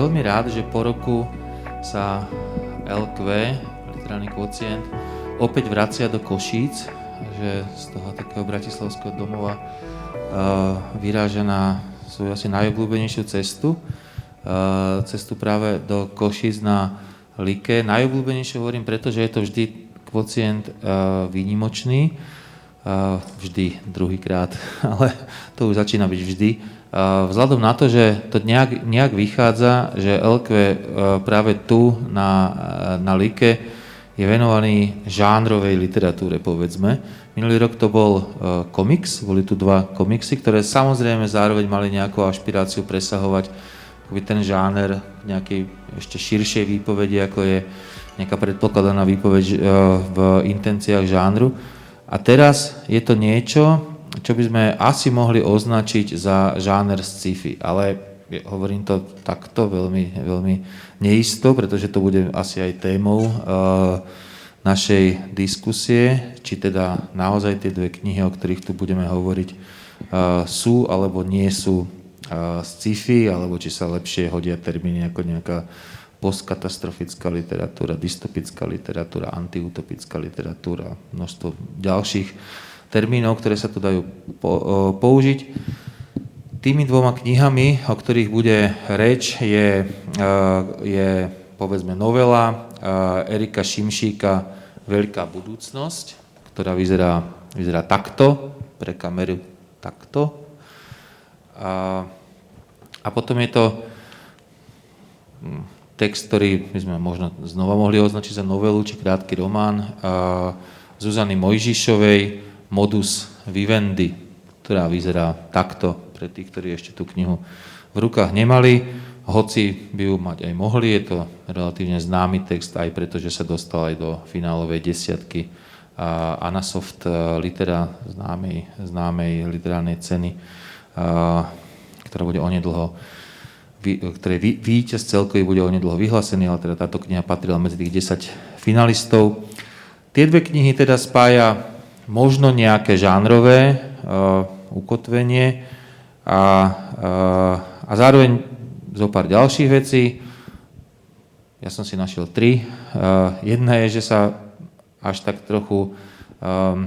Veľmi rád, že po roku sa LQ, literárny kvocient, opäť vracia do Košíc, že z toho takého bratislavského domova uh, vyráža na svoju asi najobľúbenejšiu cestu, uh, cestu práve do Košíc na Like. Najobľúbenejšie hovorím preto, že je to vždy kvocient uh, výnimočný, uh, vždy druhýkrát, ale to už začína byť vždy Vzhľadom na to, že to nejak, nejak vychádza, že LQ práve tu na, na Like je venovaný žánrovej literatúre, povedzme. Minulý rok to bol e, komiks, boli tu dva komiksy, ktoré samozrejme zároveň mali nejakú ašpiráciu presahovať ten žáner nejakej ešte širšej výpovedi, ako je nejaká predpokladaná výpoveď e, v intenciách žánru. A teraz je to niečo, čo by sme asi mohli označiť za žáner sci-fi, ale hovorím to takto veľmi, veľmi neisto, pretože to bude asi aj témou uh, našej diskusie, či teda naozaj tie dve knihy, o ktorých tu budeme hovoriť, uh, sú alebo nie sú uh, sci-fi, alebo či sa lepšie hodia termíny ako nejaká postkatastrofická literatúra, dystopická literatúra, antiutopická literatúra, množstvo ďalších termínov, ktoré sa tu dajú použiť. Tými dvoma knihami, o ktorých bude reč, je, e, je povedzme novela e, Erika Šimšíka Veľká budúcnosť, ktorá vyzerá, vyzerá takto, pre kameru takto. A, a potom je to hm, text, ktorý by sme možno znova mohli označiť za novelu či krátky román Zuzany Mojžišovej, modus vivendi, ktorá vyzerá takto pre tých, ktorí ešte tú knihu v rukách nemali, hoci by ju mať aj mohli, je to relatívne známy text aj preto, že sa dostal aj do finálovej desiatky Anasoft e, litera známej, známej literárnej ceny, ktorá bude onedlho ktoré víťaz celkový bude onedlho vyhlásený, ale teda táto kniha patrila medzi tých 10 finalistov. Tie dve knihy teda spája možno nejaké žánrové uh, ukotvenie a, uh, a zároveň zo pár ďalších vecí. Ja som si našiel tri. Uh, jedna je, že sa až tak trochu um,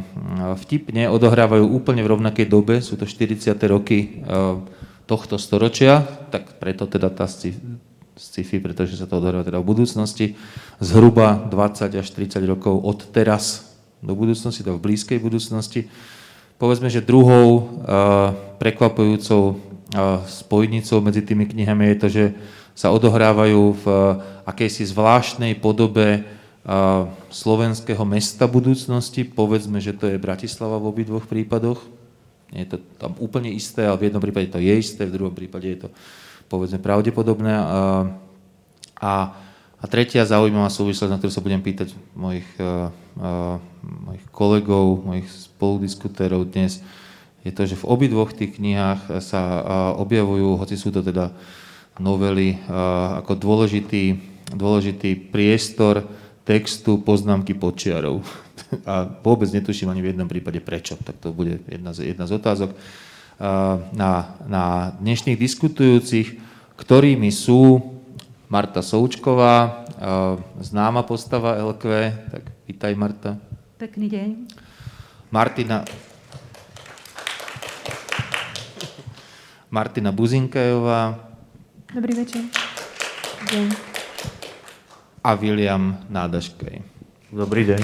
vtipne odohrávajú úplne v rovnakej dobe, sú to 40. roky tohto storočia, tak preto teda tá sci-fi, pretože sa to odohráva teda v budúcnosti, zhruba 20 až 30 rokov od teraz do budúcnosti, do v blízkej budúcnosti. Povedzme, že druhou uh, prekvapujúcou uh, spojnicou medzi tými knihami je to, že sa odohrávajú v uh, akejsi zvláštnej podobe slovenského mesta budúcnosti. Povedzme, že to je Bratislava v obidvoch prípadoch. Nie je to tam úplne isté, ale v jednom prípade to je isté, v druhom prípade je to povedzme pravdepodobné. Uh, a a tretia zaujímavá súvislosť, na ktorú sa budem pýtať mojich, uh, uh, mojich kolegov, mojich spoludiskutérov dnes, je to, že v obidvoch tých knihách sa objavujú, hoci sú to teda novely, ako dôležitý, dôležitý priestor textu poznámky počiarov. A vôbec netuším ani v jednom prípade prečo. Tak to bude jedna z, jedna z otázok. Na, na dnešných diskutujúcich, ktorými sú Marta Součková, známa postava LQ, tak vítaj Marta. Pekný deň. Martina, Martina Buzinkajová. Dobrý večer. Deň. A William Nádaškej. Dobrý deň.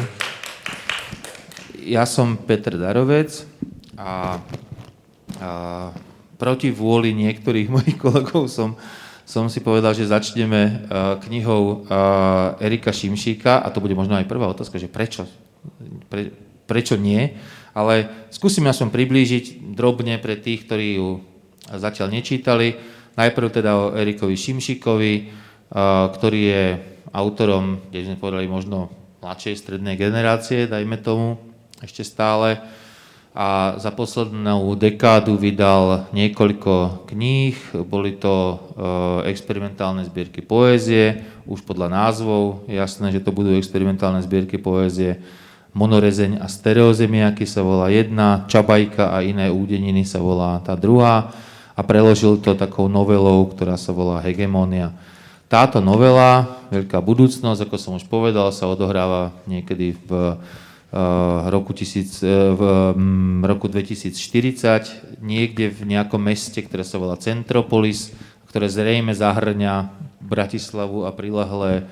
Ja som Petr Darovec a, a proti vôli niektorých mojich kolegov som som si povedal, že začneme uh, knihou uh, Erika Šimšíka, a to bude možno aj prvá otázka, že prečo, pre, prečo nie, ale skúsim ja som priblížiť drobne pre tých, ktorí ju zatiaľ nečítali. Najprv teda o Erikovi Šimšíkovi, uh, ktorý je autorom, kde sme povedali možno mladšej strednej generácie, dajme tomu, ešte stále a za poslednú dekádu vydal niekoľko kníh. Boli to e, experimentálne zbierky poézie, už podľa názvov, jasné, že to budú experimentálne zbierky poézie. Monorezeň a stereozemiaky sa volá jedna, Čabajka a iné údeniny sa volá tá druhá a preložil to takou novelou, ktorá sa volá Hegemonia. Táto novela, Veľká budúcnosť, ako som už povedal, sa odohráva niekedy v roku, tisíc, e, v mm, roku 2040 niekde v nejakom meste, ktoré sa volá Centropolis, ktoré zrejme zahrňa Bratislavu a prilahlé,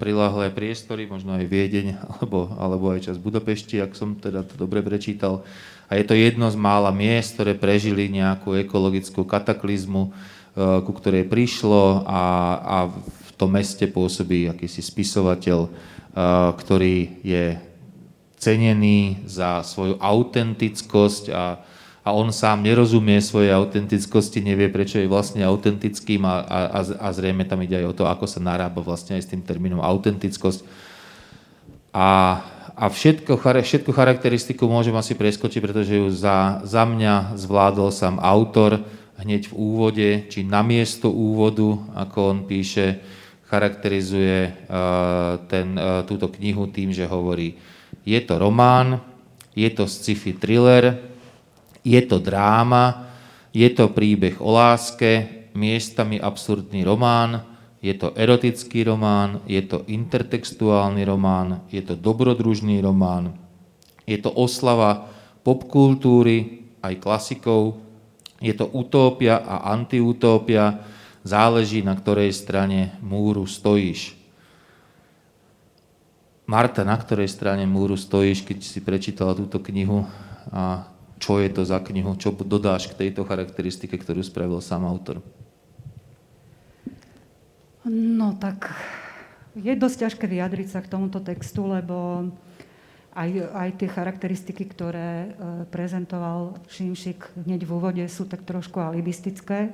prilahlé priestory, možno aj Viedeň, alebo, alebo aj čas Budapešti, ak som teda to dobre prečítal. A je to jedno z mála miest, ktoré prežili nejakú ekologickú kataklizmu, e, ku ktorej prišlo a, a v tom meste pôsobí akýsi spisovateľ, e, ktorý je cenený za svoju autentickosť a, a on sám nerozumie svojej autentickosti, nevie, prečo je vlastne autentickým a, a, a zrejme tam ide aj o to, ako sa narába vlastne aj s tým termínom autentickosť. A, a všetko, všetku charakteristiku môžem asi preskočiť, pretože ju za, za mňa zvládol sám autor hneď v úvode, či namiesto úvodu, ako on píše, charakterizuje uh, ten, uh, túto knihu tým, že hovorí, je to román, je to sci-fi thriller, je to dráma, je to príbeh o láske, miestami absurdný román, je to erotický román, je to intertextuálny román, je to dobrodružný román, je to oslava popkultúry, aj klasikov, je to utópia a antiutópia, záleží na ktorej strane múru stojíš. Marta, na ktorej strane múru stojíš, keď si prečítala túto knihu a čo je to za knihu, čo dodáš k tejto charakteristike, ktorú spravil sám autor? No tak je dosť ťažké vyjadriť sa k tomuto textu, lebo aj, aj tie charakteristiky, ktoré e, prezentoval Šimšik hneď v úvode, sú tak trošku alibistické.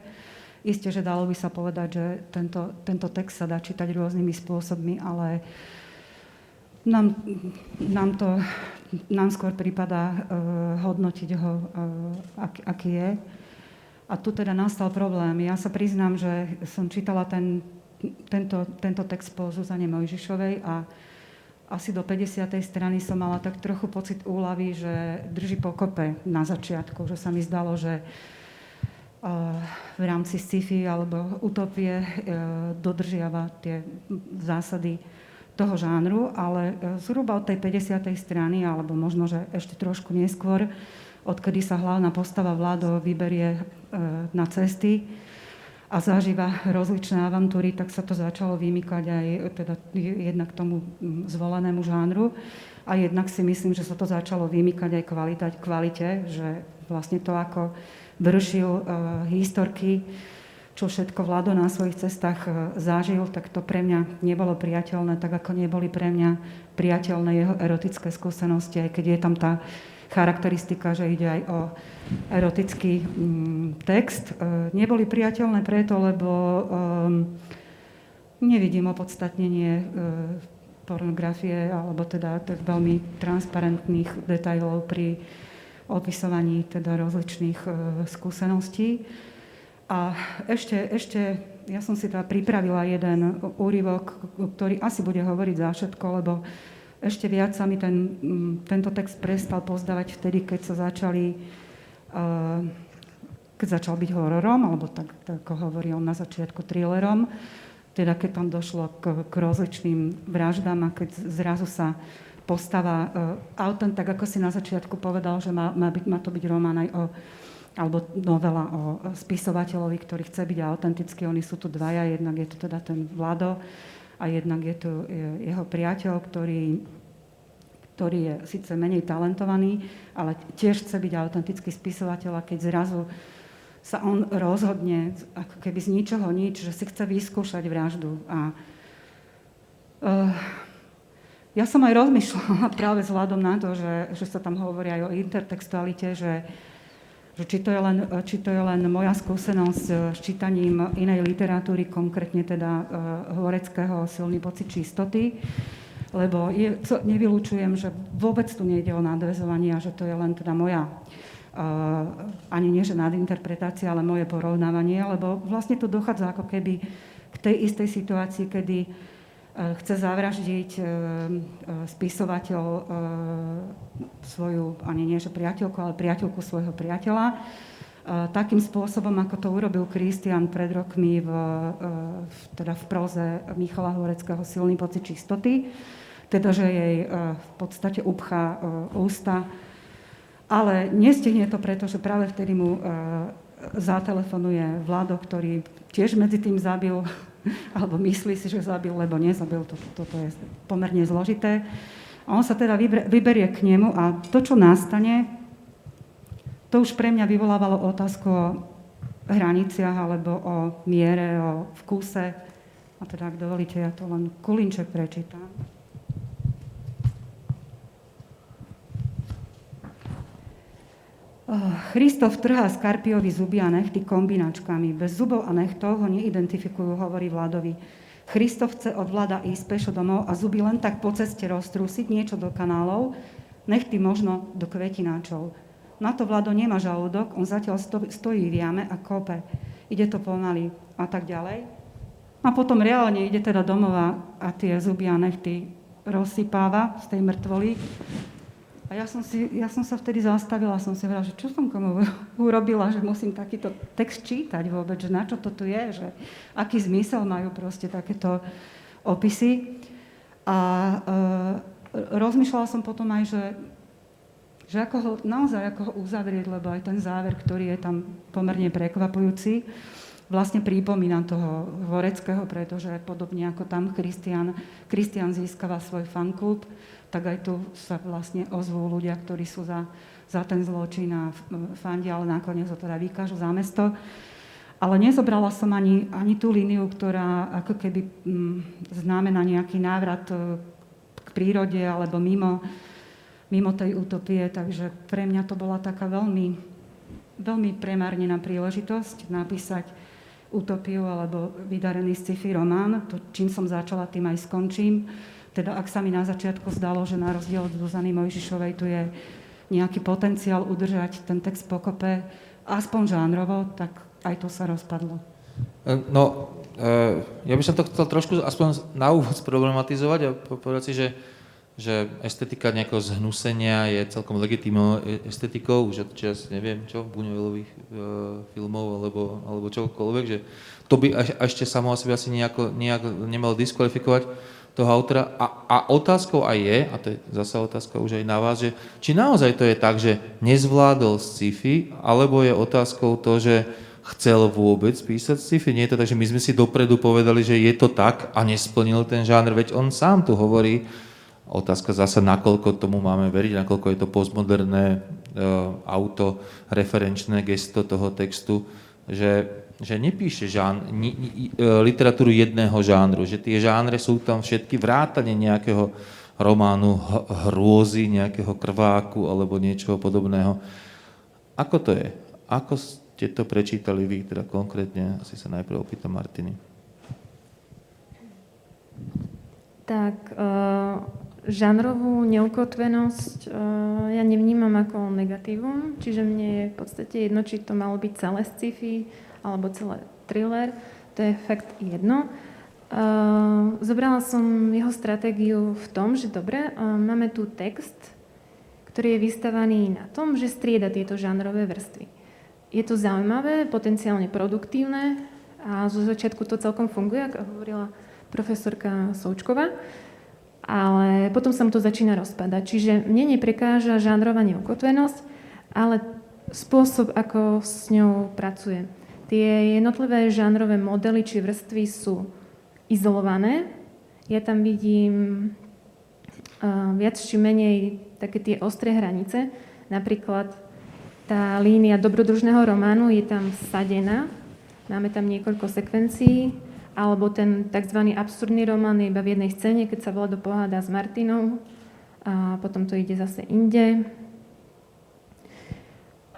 Isté, že dalo by sa povedať, že tento, tento text sa dá čítať rôznymi spôsobmi, ale nám, nám to nám skôr prípada uh, hodnotiť ho, uh, ak, aký je. A tu teda nastal problém. Ja sa priznám, že som čítala ten, tento, tento text po Zuzane Mojžišovej a asi do 50. strany som mala tak trochu pocit úlavy, že drží pokope na začiatku, že sa mi zdalo, že uh, v rámci sci-fi alebo utopie dodržiava tie zásady toho žánru, ale e, zhruba od tej 50. strany, alebo možno, že ešte trošku neskôr, odkedy sa hlavná postava vládo vyberie e, na cesty a zažíva rozličné avantúry, tak sa to začalo vymykať aj teda jednak tomu zvolenému žánru a jednak si myslím, že sa to začalo vymykať aj kvalita, kvalite, že vlastne to, ako vršil uh, historky, čo všetko Vlado na svojich cestách e, zažil, tak to pre mňa nebolo priateľné, tak ako neboli pre mňa priateľné jeho erotické skúsenosti, aj keď je tam tá charakteristika, že ide aj o erotický mm, text. E, neboli priateľné preto, lebo nevidím opodstatnenie e, pornografie alebo teda veľmi transparentných detajlov pri opisovaní teda rozličných skúseností. A ešte, ešte, ja som si teda pripravila jeden úryvok, ktorý asi bude hovoriť za všetko, lebo ešte viac sa mi ten, mm, tento text prestal pozdávať vtedy, keď sa začali, uh, keď začal byť hororom, alebo tak, tak on na začiatku, thrillerom, teda keď tam došlo k, k rozličným vraždám a keď zrazu sa postava, uh, autent, tak ako si na začiatku povedal, že má, má, byť, má to byť román aj o alebo novela o spisovateľovi, ktorý chce byť autentický. Oni sú tu dvaja, jednak je to teda ten Vlado a jednak je tu jeho priateľ, ktorý, ktorý je síce menej talentovaný, ale tiež chce byť autentický spisovateľ a keď zrazu sa on rozhodne, ako keby z ničoho nič, že si chce vyskúšať vraždu. A uh, ja som aj rozmýšľala práve vzhľadom na to, že, že sa tam hovorí aj o intertextualite, že že či to, je len, či to je len moja skúsenosť s čítaním inej literatúry, konkrétne teda uh, Horeckého Silný pocit čistoty, lebo je, nevylučujem, že vôbec tu nejde o nadvezovanie a že to je len teda moja Uh, ani nie, že nadinterpretácia, ale moje porovnávanie, lebo vlastne tu dochádza ako keby k tej istej situácii, kedy chce zavraždiť uh, spisovateľ svoju, ani nie, že priateľku, ale priateľku svojho priateľa takým spôsobom, ako to urobil Kristian pred rokmi v, v, teda v proze Michala Horeckého Silný pocit čistoty, teda, že jej v podstate upchá ústa. Ale nestihne to preto, že práve vtedy mu zatelefonuje Vlado, ktorý tiež medzi tým zabil, alebo myslí si, že zabil, lebo nezabil. Toto to je pomerne zložité. A on sa teda vyberie k nemu a to, čo nastane, to už pre mňa vyvolávalo otázku o hraniciach alebo o miere, o vkuse. A teda, ak dovolíte, ja to len kulinček prečítam. Christof trhá Skarpiovi zuby a nechty kombinačkami. Bez zubov a nechtov ho neidentifikujú, hovorí Vladovi. Christof chce od Vlada ísť pešo domov a zuby len tak po ceste roztrúsiť niečo do kanálov, nechty možno do kvetináčov. Na to Vlado nemá žalúdok, on zatiaľ stojí v jame a kope. Ide to pomaly a tak ďalej. A potom reálne ide teda domova a tie zuby a nechty rozsypáva z tej mŕtvoly. A ja som, si, ja som sa vtedy zastavila, som si hovorila, že čo som komu urobila, že musím takýto text čítať vôbec, že na čo to tu je, že aký zmysel majú proste takéto opisy. A e, rozmýšľala som potom aj, že že ako ho, naozaj ako ho uzavrieť, lebo aj ten záver, ktorý je tam pomerne prekvapujúci, vlastne pripomína toho Horeckého, pretože podobne ako tam Kristian, Kristian získava svoj fanklub, tak aj tu sa vlastne ozvú ľudia, ktorí sú za, za ten zločin a fandia, ale nakoniec ho teda vykážu za mesto. Ale nezobrala som ani, ani tú líniu, ktorá ako keby mm, znamená nejaký návrat e, k prírode alebo mimo, mimo tej utopie, takže pre mňa to bola taká veľmi, veľmi premárnená príležitosť napísať utopiu alebo vydarený sci-fi román. To, čím som začala, tým aj skončím. Teda ak sa mi na začiatku zdalo, že na rozdiel od Zuzany Mojžišovej tu je nejaký potenciál udržať ten text pokope aspoň žánrovo, tak aj to sa rozpadlo. E, no, e, ja by som to chcel trošku aspoň na úvod problematizovať a povedať si, že že estetika nejakého zhnusenia je celkom legitímnou e, estetikou, od čas, neviem čo, Buňovelových e, filmov alebo, alebo čokoľvek, že to by a, ešte samo o asi nejako, nejak nemalo diskvalifikovať toho autora. A, a otázkou aj je, a to je zasa otázka už aj na vás, že či naozaj to je tak, že nezvládol sci-fi, alebo je otázkou to, že chcel vôbec písať sci-fi. Nie je to tak, že my sme si dopredu povedali, že je to tak a nesplnil ten žánr, veď on sám tu hovorí, Otázka zase, nakoľko tomu máme veriť, nakoľko je to postmoderné e, autoreferenčné gesto toho textu, že, že nepíše žán, ni, ni, e, literatúru jedného žánru, že tie žánre sú tam všetky vrátane nejakého románu hrôzy, nejakého krváku alebo niečoho podobného. Ako to je? Ako ste to prečítali vy, teda konkrétne? Asi sa najprv opýtam Martiny. Tak, uh žánrovú neukotvenosť uh, ja nevnímam ako negatívum, čiže mne je v podstate jedno, či to malo byť celé sci-fi alebo celé thriller, to je fakt jedno. Uh, zobrala som jeho stratégiu v tom, že dobre, uh, máme tu text, ktorý je vystavaný na tom, že strieda tieto žánrové vrstvy. Je to zaujímavé, potenciálne produktívne a zo začiatku to celkom funguje, ako hovorila profesorka Součková. Ale potom sa mu to začína rozpadať. Čiže mne neprekáža žánrová neukotvenosť, ale spôsob, ako s ňou pracuje. Tie jednotlivé žánrové modely či vrstvy sú izolované. Ja tam vidím uh, viac či menej také tie ostré hranice. Napríklad tá línia dobrodružného románu je tam vsadená. Máme tam niekoľko sekvencií, alebo ten tzv. absurdný román je iba v jednej scéne, keď sa Vlado pohádá s Martinou a potom to ide zase inde.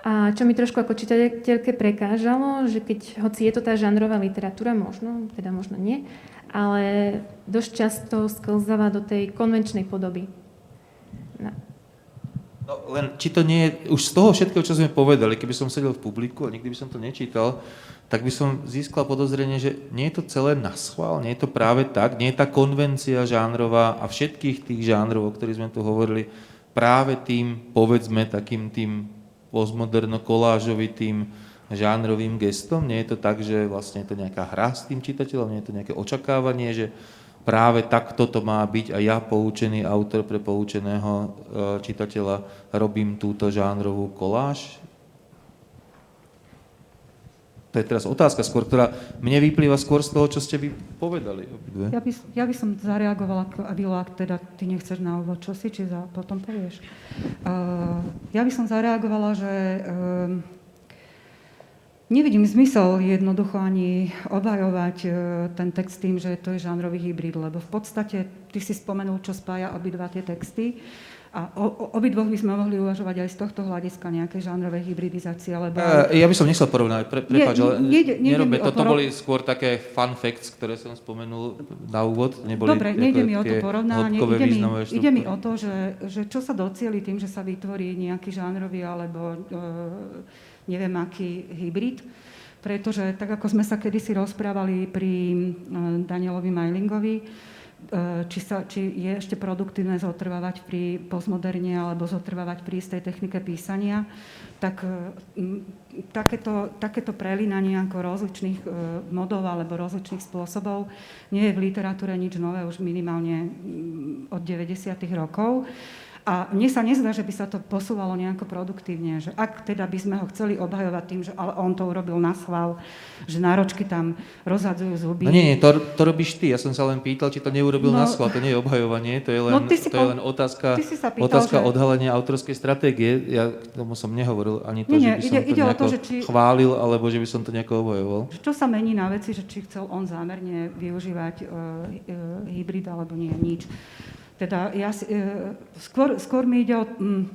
A čo mi trošku ako čitateľke prekážalo, že keď, hoci je to tá žánrová literatúra, možno, teda možno nie, ale dosť často sklzáva do tej konvenčnej podoby. No. No, len či to nie je, už z toho všetkého, čo sme povedali, keby som sedel v publiku a nikdy by som to nečítal, tak by som získal podozrenie, že nie je to celé na schvál, nie je to práve tak, nie je tá konvencia žánrová a všetkých tých žánrov, o ktorých sme tu hovorili, práve tým, povedzme, takým tým postmoderno-kolážovitým žánrovým gestom? Nie je to tak, že vlastne je to nejaká hra s tým čitateľom, nie je to nejaké očakávanie, že práve takto to má byť a ja, poučený autor pre poučeného e, čitateľa, robím túto žánrovú koláž? To je teraz otázka skôr, ktorá mne vyplýva skôr z toho, čo ste vy povedali. Ja by, ja by som zareagovala, Vilo, ak teda ty nechceš na úvod, čo si, či za, potom povieš. Uh, ja by som zareagovala, že uh, Nevidím zmysel jednoducho ani obhajovať e, ten text tým, že to je žánrový hybrid, lebo v podstate ty si spomenul, čo spája obidva tie texty. A o, o, obidvoch by sme mohli uvažovať aj z tohto hľadiska nejaké žánrové hybridizácie, lebo... Uh, ja by som nechcel porovnať, pre, prepáč, ale nejde, nerobme, toto boli skôr také fun facts, ktoré som spomenul na úvod, neboli Dobre, nejde mi o to porovnávanie, ide mi, ide mi o to, že, že čo sa docieli tým, že sa vytvorí nejaký žánrový alebo uh, neviem aký hybrid, pretože tak ako sme sa kedysi rozprávali pri eh, Danielovi Majlingovi, či, sa, či je ešte produktívne zotrvávať pri postmoderne alebo zotrvávať pri istej technike písania, tak eh, takéto, takéto prelínanie ako rozličných modov alebo rozličných spôsobov nie je v literatúre nič nové už minimálne od 90. rokov. A mne sa nezdá, že by sa to posúvalo nejako produktívne, že ak teda by sme ho chceli obhajovať tým, že ale on to urobil na schvál, že náročky tam rozhadzujú zuby. No nie, nie, to, to robíš ty. Ja som sa len pýtal, či to neurobil no, na schvál. To nie je obhajovanie, to je len, no, to po, je len otázka, pýtal, otázka že... odhalenia autorskej stratégie. Ja tomu som nehovoril ani to, nie, že by som ide, to ide nejako to, že či... chválil, alebo že by som to nejako obhajoval. Čo sa mení na veci, že či chcel on zámerne využívať uh, uh, hybrid alebo nie, nič. Teda ja, e, skôr, skôr mi ide o... Mm,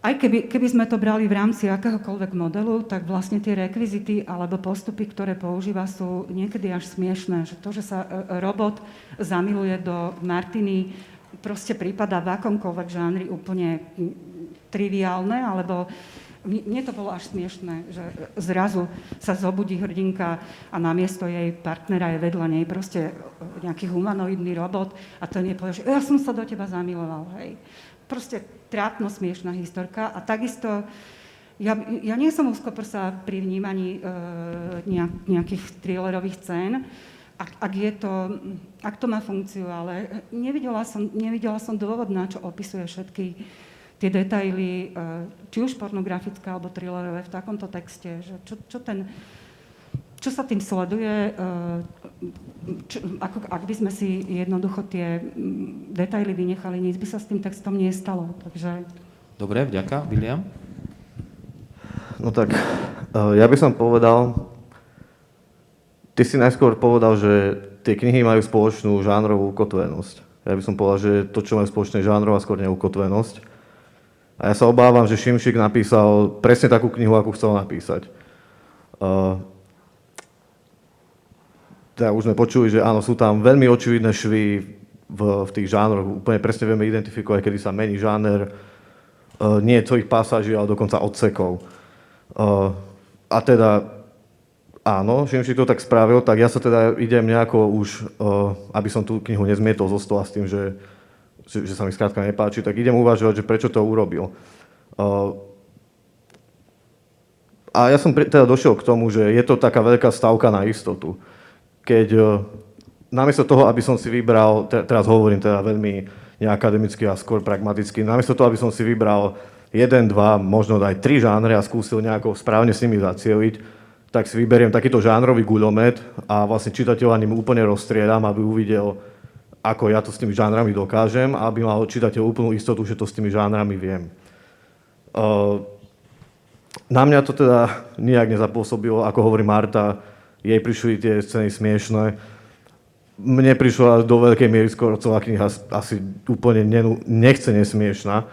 aj keby, keby sme to brali v rámci akéhokoľvek modelu, tak vlastne tie rekvizity alebo postupy, ktoré používa, sú niekedy až smiešné. Že to, že sa e, robot zamiluje do Martiny, proste prípada v akomkoľvek žánri úplne mm, triviálne, alebo mne to bolo až smiešné, že zrazu sa zobudí hrdinka a namiesto jej partnera je vedľa nej proste nejaký humanoidný robot a ten je povie, že ja som sa do teba zamiloval, hej. Proste trápno smiešná historka a takisto ja, ja nie som úzkoprsa pri vnímaní e, nejak, nejakých thrillerových scén, ak, ak, je to, ak to má funkciu, ale nevidela som, nevidela som dôvod, na čo opisuje všetky tie detaily, eh, či už pornografické alebo thrillerové v takomto texte, že čo, čo ten čo sa tým sleduje, eh, čo, ako, ak by sme si jednoducho tie mm, detaily vynechali, nic by sa s tým textom nestalo. Takže... Dobre, vďaka. William? No tak, eh, ja by som povedal, ty si najskôr povedal, že tie knihy majú spoločnú žánrovú ukotvenosť. Ja by som povedal, že to, čo majú spoločné žánrová, skôr neukotvenosť. A ja sa obávam, že Šimšik napísal presne takú knihu, akú chcel napísať. Uh, teda už sme počuli, že áno, sú tam veľmi očividné švy v, v tých žánroch. Úplne presne vieme identifikovať, kedy sa mení žáner uh, nie celých pasáží, ale dokonca odsekov. Uh, a teda áno, Šimšik to tak spravil, tak ja sa teda idem nejako už, uh, aby som tú knihu nezmietol zo stola s tým, že že, že sa mi skrátka nepáči, tak idem uvažovať, že prečo to urobil. A ja som teda došiel k tomu, že je to taká veľká stavka na istotu. Keď uh, namiesto toho, aby som si vybral, teraz hovorím teda veľmi neakademicky a skôr pragmaticky, namiesto toho, aby som si vybral jeden, dva, možno aj tri žánre a skúsil nejako správne s nimi zacieliť, tak si vyberiem takýto žánrový guľomet a vlastne čitateľa ním úplne rozstriedam, aby uvidel, ako ja to s tými žánrami dokážem, aby mal čitateľ úplnú istotu, že to s tými žánrami viem. Na mňa to teda nijak nezapôsobilo, ako hovorí Marta, jej prišli tie scény smiešné. Mne prišla do veľkej miery skoro celá kniha asi úplne nechce nesmiešná,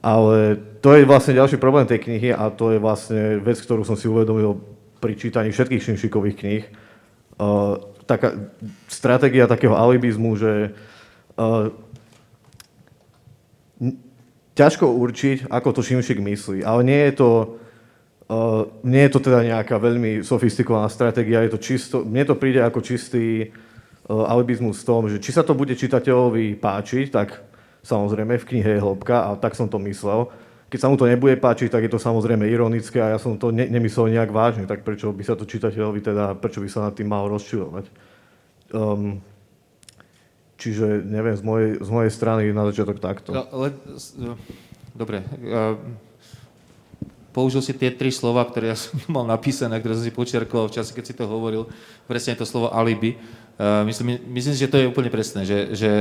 ale to je vlastne ďalší problém tej knihy a to je vlastne vec, ktorú som si uvedomil pri čítaní všetkých Šimšikových kníh. Taká stratégia takého alibizmu, že uh, ťažko určiť, ako to Šimšik myslí, ale nie je to, uh, nie je to teda nejaká veľmi sofistikovaná stratégia, je to čisto, mne to príde ako čistý uh, alibizmus v tom, že či sa to bude čitateľovi páčiť, tak samozrejme v knihe je hĺbka a tak som to myslel. Keď sa mu to nebude páčiť, tak je to samozrejme ironické a ja som to ne- nemyslel nejak vážne, tak prečo by sa to čitateľovi teda, prečo by sa nad tým mal rozčilovať. Um, Čiže neviem, z mojej, z mojej strany na začiatok takto. No, ale, dobre. Použil si tie tri slova, ktoré ja som mal napísané, ktoré som si počiarkoval v čase, keď si to hovoril. Presne to slovo alibi. Myslím, myslím že to je úplne presné, že, že,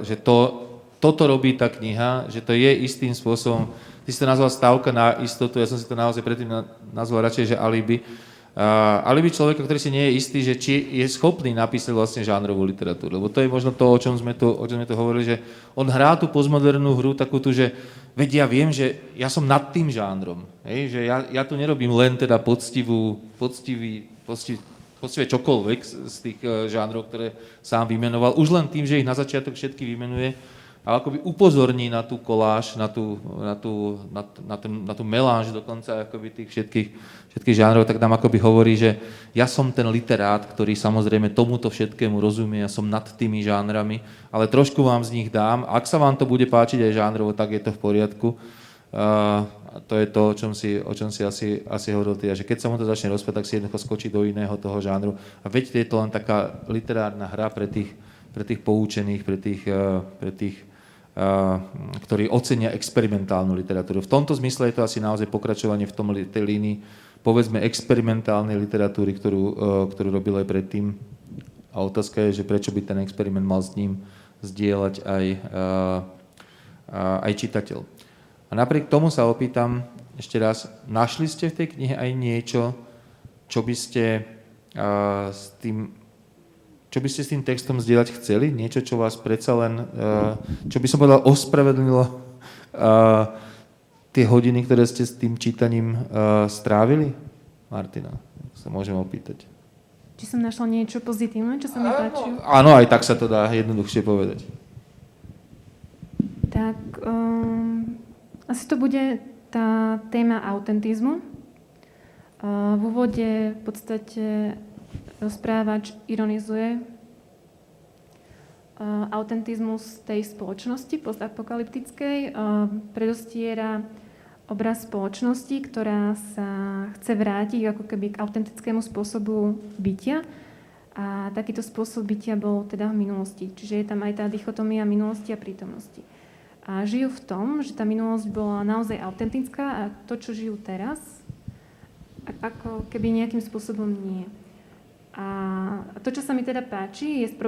že to, toto robí tá kniha, že to je istým spôsobom, ty si to nazval stavka na istotu, ja som si to naozaj predtým nazval radšej, že alibi, Uh, ale by človeka, ktorý si nie je istý, že či je schopný napísať vlastne žánrovú literatúru. Lebo to je možno to, o čom sme tu, o čom sme tu hovorili, že on hrá tú postmodernú hru takú tu, že veď ja viem, že ja som nad tým žánrom. Hej? Že ja, ja tu nerobím len teda poctivú, poctivý, poctivý, poctivé čokoľvek z tých uh, žánrov, ktoré sám vymenoval. Už len tým, že ich na začiatok všetky vymenuje, a akoby upozorní na tú koláž, na tú, na tú, na, na ten, na tú meláž dokonca akoby tých všetkých, všetkých žánrov, tak nám akoby hovorí, že ja som ten literát, ktorý samozrejme tomuto všetkému rozumie, ja som nad tými žánrami, ale trošku vám z nich dám. Ak sa vám to bude páčiť aj žánrovo, tak je to v poriadku. Uh, to je to, o čom si, o čom si asi, asi hovoril ty, že keď sa mu to začne rozpať, tak si jednoducho skočí do iného toho žánru. A veď je to len taká literárna hra pre tých, pre tých poučených, pre tých, uh, pre tých ktorí ocenia experimentálnu literatúru. V tomto zmysle je to asi naozaj pokračovanie v tom, tej línii, povedzme, experimentálnej literatúry, ktorú, ktorú robil aj predtým. A otázka je, že prečo by ten experiment mal s ním zdieľať aj, aj čitateľ. A napriek tomu sa opýtam ešte raz, našli ste v tej knihe aj niečo, čo by ste s tým čo by ste s tým textom zdieľať chceli? Niečo, čo vás predsa len, uh, čo by som povedal, ospravedlnilo uh, tie hodiny, ktoré ste s tým čítaním uh, strávili? Martina, sa môžem opýtať. Či som našla niečo pozitívne, čo sa mi páčilo? Áno, aj tak sa to dá jednoduchšie povedať. Tak, um, asi to bude tá téma autentizmu. Uh, v úvode v podstate rozprávač ironizuje uh, autentizmus tej spoločnosti postapokalyptickej, uh, predostiera obraz spoločnosti, ktorá sa chce vrátiť ako keby k autentickému spôsobu bytia. A takýto spôsob bytia bol teda v minulosti. Čiže je tam aj tá dichotomia minulosti a prítomnosti. A žijú v tom, že tá minulosť bola naozaj autentická a to, čo žijú teraz, ako keby nejakým spôsobom nie. A to, čo sa mi teda páči, je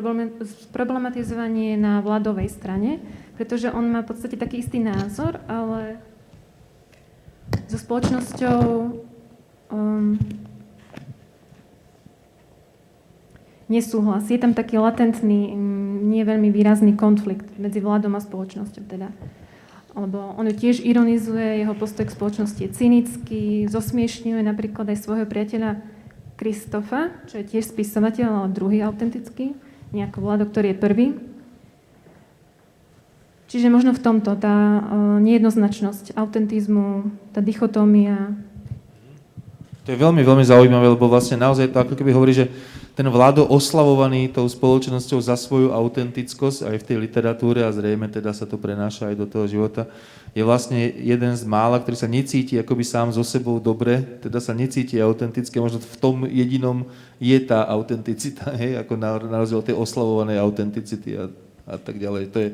problematizovanie na vládovej strane, pretože on má v podstate taký istý názor, ale so spoločnosťou um, nesúhlasí. Je tam taký latentný, nie veľmi výrazný konflikt medzi vládom a spoločnosťou. Teda. Lebo on tiež ironizuje, jeho postoj k spoločnosti je cynický, zosmiešňuje napríklad aj svojho priateľa Kristofa, čo je tiež spisovateľ, ale druhý autentický, nejako Vlado, ktorý je prvý. Čiže možno v tomto tá uh, nejednoznačnosť autentizmu, tá dichotómia. To je veľmi, veľmi zaujímavé, lebo vlastne naozaj to ako keby hovorí, že ten vládo oslavovaný tou spoločnosťou za svoju autentickosť aj v tej literatúre a zrejme teda sa to prenáša aj do toho života, je vlastne jeden z mála, ktorý sa necíti akoby sám so sebou dobre, teda sa necíti autentické, možno v tom jedinom je tá autenticita, hej, ako na, na rozdiel tej oslavovanej autenticity a, a tak ďalej. To je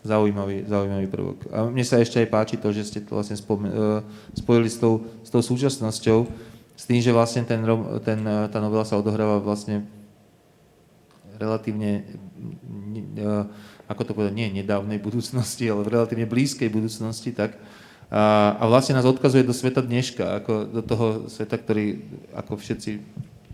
zaujímavý, zaujímavý prvok. A mne sa ešte aj páči to, že ste to vlastne spomen- uh, spojili s tou, s tou súčasnosťou, s tým, že vlastne ten, ten, tá novela sa odohráva vlastne relatívne, ako to povedať, nie nedávnej budúcnosti, ale v relatívne blízkej budúcnosti, tak. A, a vlastne nás odkazuje do sveta dneška, ako do toho sveta, ktorý, ako všetci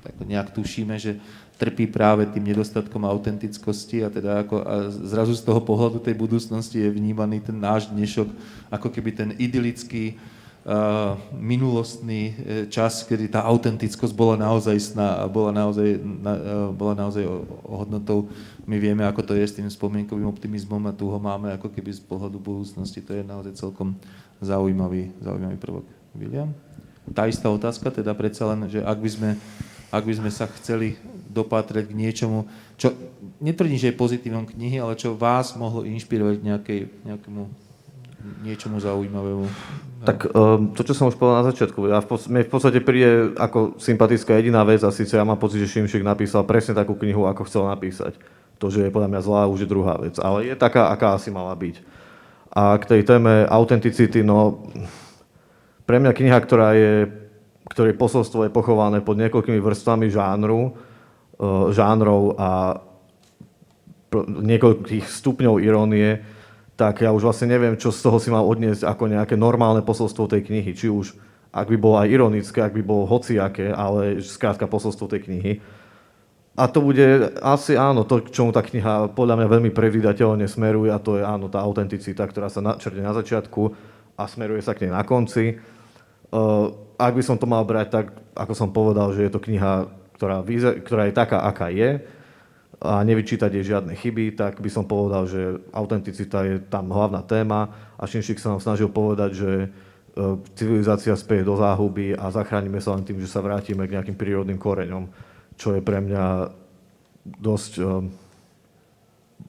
ako nejak tušíme, že trpí práve tým nedostatkom autentickosti a teda ako a zrazu z toho pohľadu tej budúcnosti je vnímaný ten náš dnešok ako keby ten idylický, minulostný uh, čas, kedy tá autentickosť bola naozaj sná a bola naozaj, na, uh, bola naozaj hodnotou. My vieme, ako to je s tým spomienkovým optimizmom a tu ho máme ako keby z pohľadu budúcnosti. To je naozaj celkom zaujímavý, zaujímavý prvok. William? Tá istá otázka, teda predsa len, že ak by sme, ak by sme sa chceli dopatrať k niečomu, čo netvrdím, že je pozitívnom knihy, ale čo vás mohlo inšpirovať nejakej, nejakému niečomu zaujímavému. Tak um, to, čo som už povedal na začiatku, ja v, mne v podstate príde ako sympatická jediná vec a síce ja mám pocit, že Šimšik napísal presne takú knihu, ako chcel napísať. To, že je podľa mňa zlá, už je druhá vec. Ale je taká, aká asi mala byť. A k tej téme autenticity, no pre mňa kniha, ktorá je, ktorej posolstvo je pochované pod niekoľkými vrstvami žánru, uh, žánrov a niekoľkých stupňov irónie, tak ja už vlastne neviem, čo z toho si mal odniesť ako nejaké normálne posolstvo tej knihy. Či už, ak by bolo aj ironické, ak by bolo hociaké, ale skrátka posolstvo tej knihy. A to bude asi áno, to, k čomu tá kniha podľa mňa veľmi predvydateľne smeruje a to je áno, tá autenticita, ktorá sa načrne na začiatku a smeruje sa k nej na konci. Uh, ak by som to mal brať tak, ako som povedal, že je to kniha, ktorá, ktorá je taká, aká je a nevyčítať jej žiadne chyby, tak by som povedal, že autenticita je tam hlavná téma. A Šinšik sa nám snažil povedať, že uh, civilizácia speje do záhuby a zachránime sa len tým, že sa vrátime k nejakým prírodným koreňom čo je pre mňa dosť um,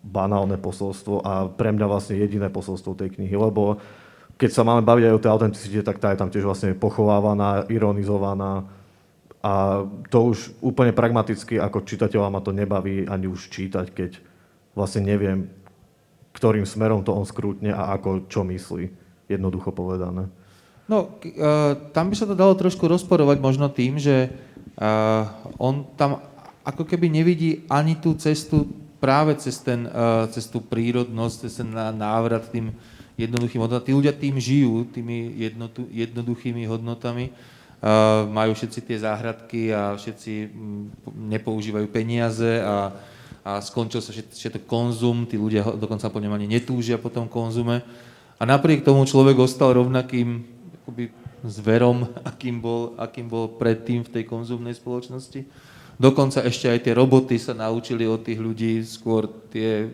banálne posolstvo a pre mňa vlastne jediné posolstvo tej knihy, lebo keď sa máme baviť aj o tej autenticite, tak tá je tam tiež vlastne pochovávaná, ironizovaná a to už úplne pragmaticky ako čitateľa ma to nebaví ani už čítať, keď vlastne neviem, ktorým smerom to on skrútne a ako čo myslí, jednoducho povedané. No, uh, tam by sa to dalo trošku rozporovať možno tým, že Uh, on tam ako keby nevidí ani tú cestu práve cez, ten, uh, cez tú prírodnosť, cez ten návrat tým jednoduchým hodnotám. Tí ľudia tým žijú, tými jednotu, jednoduchými hodnotami. Uh, majú všetci tie záhradky a všetci m, nepoužívajú peniaze a, a skončil sa všetko konzum, tí ľudia dokonca po ňom ani netúžia po tom konzume. A napriek tomu človek ostal rovnakým akoby zverom, akým bol, akým bol predtým v tej konzumnej spoločnosti. Dokonca ešte aj tie roboty sa naučili od tých ľudí skôr tie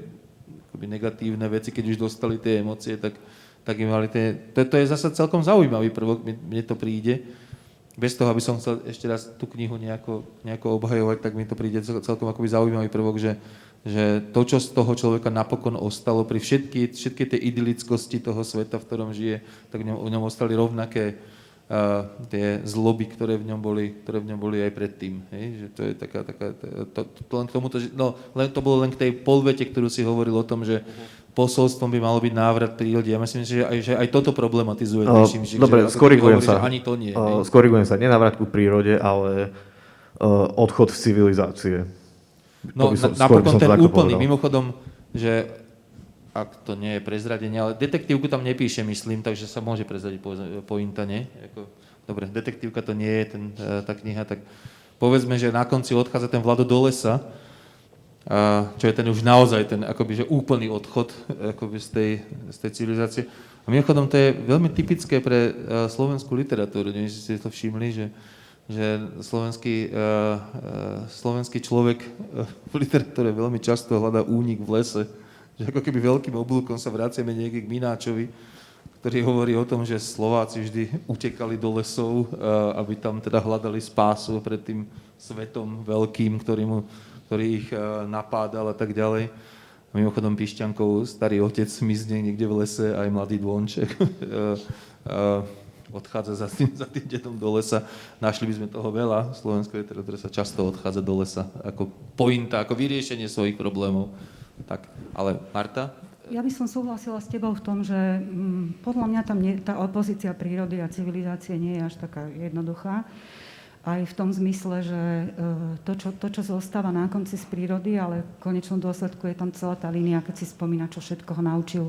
akoby negatívne veci, keď už dostali tie emócie, tak, tak im mali tie... To, to je zase celkom zaujímavý prvok, mne to príde. Bez toho, aby som chcel ešte raz tú knihu nejako, nejako obhajovať, tak mi to príde celkom akoby zaujímavý prvok, že, že to, čo z toho človeka napokon ostalo pri všetky, všetky tej idylickosti toho sveta, v ktorom žije, tak v ňom, v ňom ostali rovnaké uh, tie zloby, ktoré v ňom boli, ktoré v ňom boli aj predtým. Hej? Že to je taká, taká to, to, len k tomuto, no, len, to bolo len k tej polvete, ktorú si hovoril o tom, že posolstvom by malo byť návrat prírode. Ja myslím, že aj, že aj toto problematizuje. Uh, Neším, že, dobre, že, skorigujem sa. ani to nie. Uh, skorigujem sa. Nenávrat ku prírode, ale uh, odchod v civilizácie. No, som, na, napokon ten úplný, povedal. mimochodom, že ak to nie je prezradenie, ale detektívku tam nepíše, myslím, takže sa môže prezradiť pointa, nie? Ako, dobre, detektívka to nie je ten, e, tá kniha, tak povedzme, že na konci odchádza ten Vlado do lesa, a, čo je ten už naozaj ten akoby, že úplný odchod akoby z, tej, z tej civilizácie. A mimochodom to je veľmi typické pre uh, slovenskú literatúru, neviem, ste to všimli, že, že slovenský, uh, uh, slovenský človek v literatúre veľmi často hľadá únik v lese že ako keby veľkým oblúkom sa vraciame niekde k Mináčovi, ktorý hovorí o tom, že Slováci vždy utekali do lesov, aby tam teda hľadali spásu pred tým svetom veľkým, ktorý, mu, ktorý ich eh, napádal a tak ďalej. A mimochodom Pišťankov starý otec mizne niekde v lese, aj mladý dvonček eh, odchádza za tým, za tým detom do lesa. Našli by sme toho veľa. Slovenskej literatúre sa často odchádza do lesa ako pointa, ako vyriešenie svojich problémov. Tak, ale Marta? Ja by som súhlasila s tebou v tom, že mm, podľa mňa tam nie, tá opozícia prírody a civilizácie nie je až taká jednoduchá. Aj v tom zmysle, že e, to čo, to, čo zostáva na konci z prírody, ale v konečnom dôsledku je tam celá tá línia, keď si spomína, čo všetko ho naučil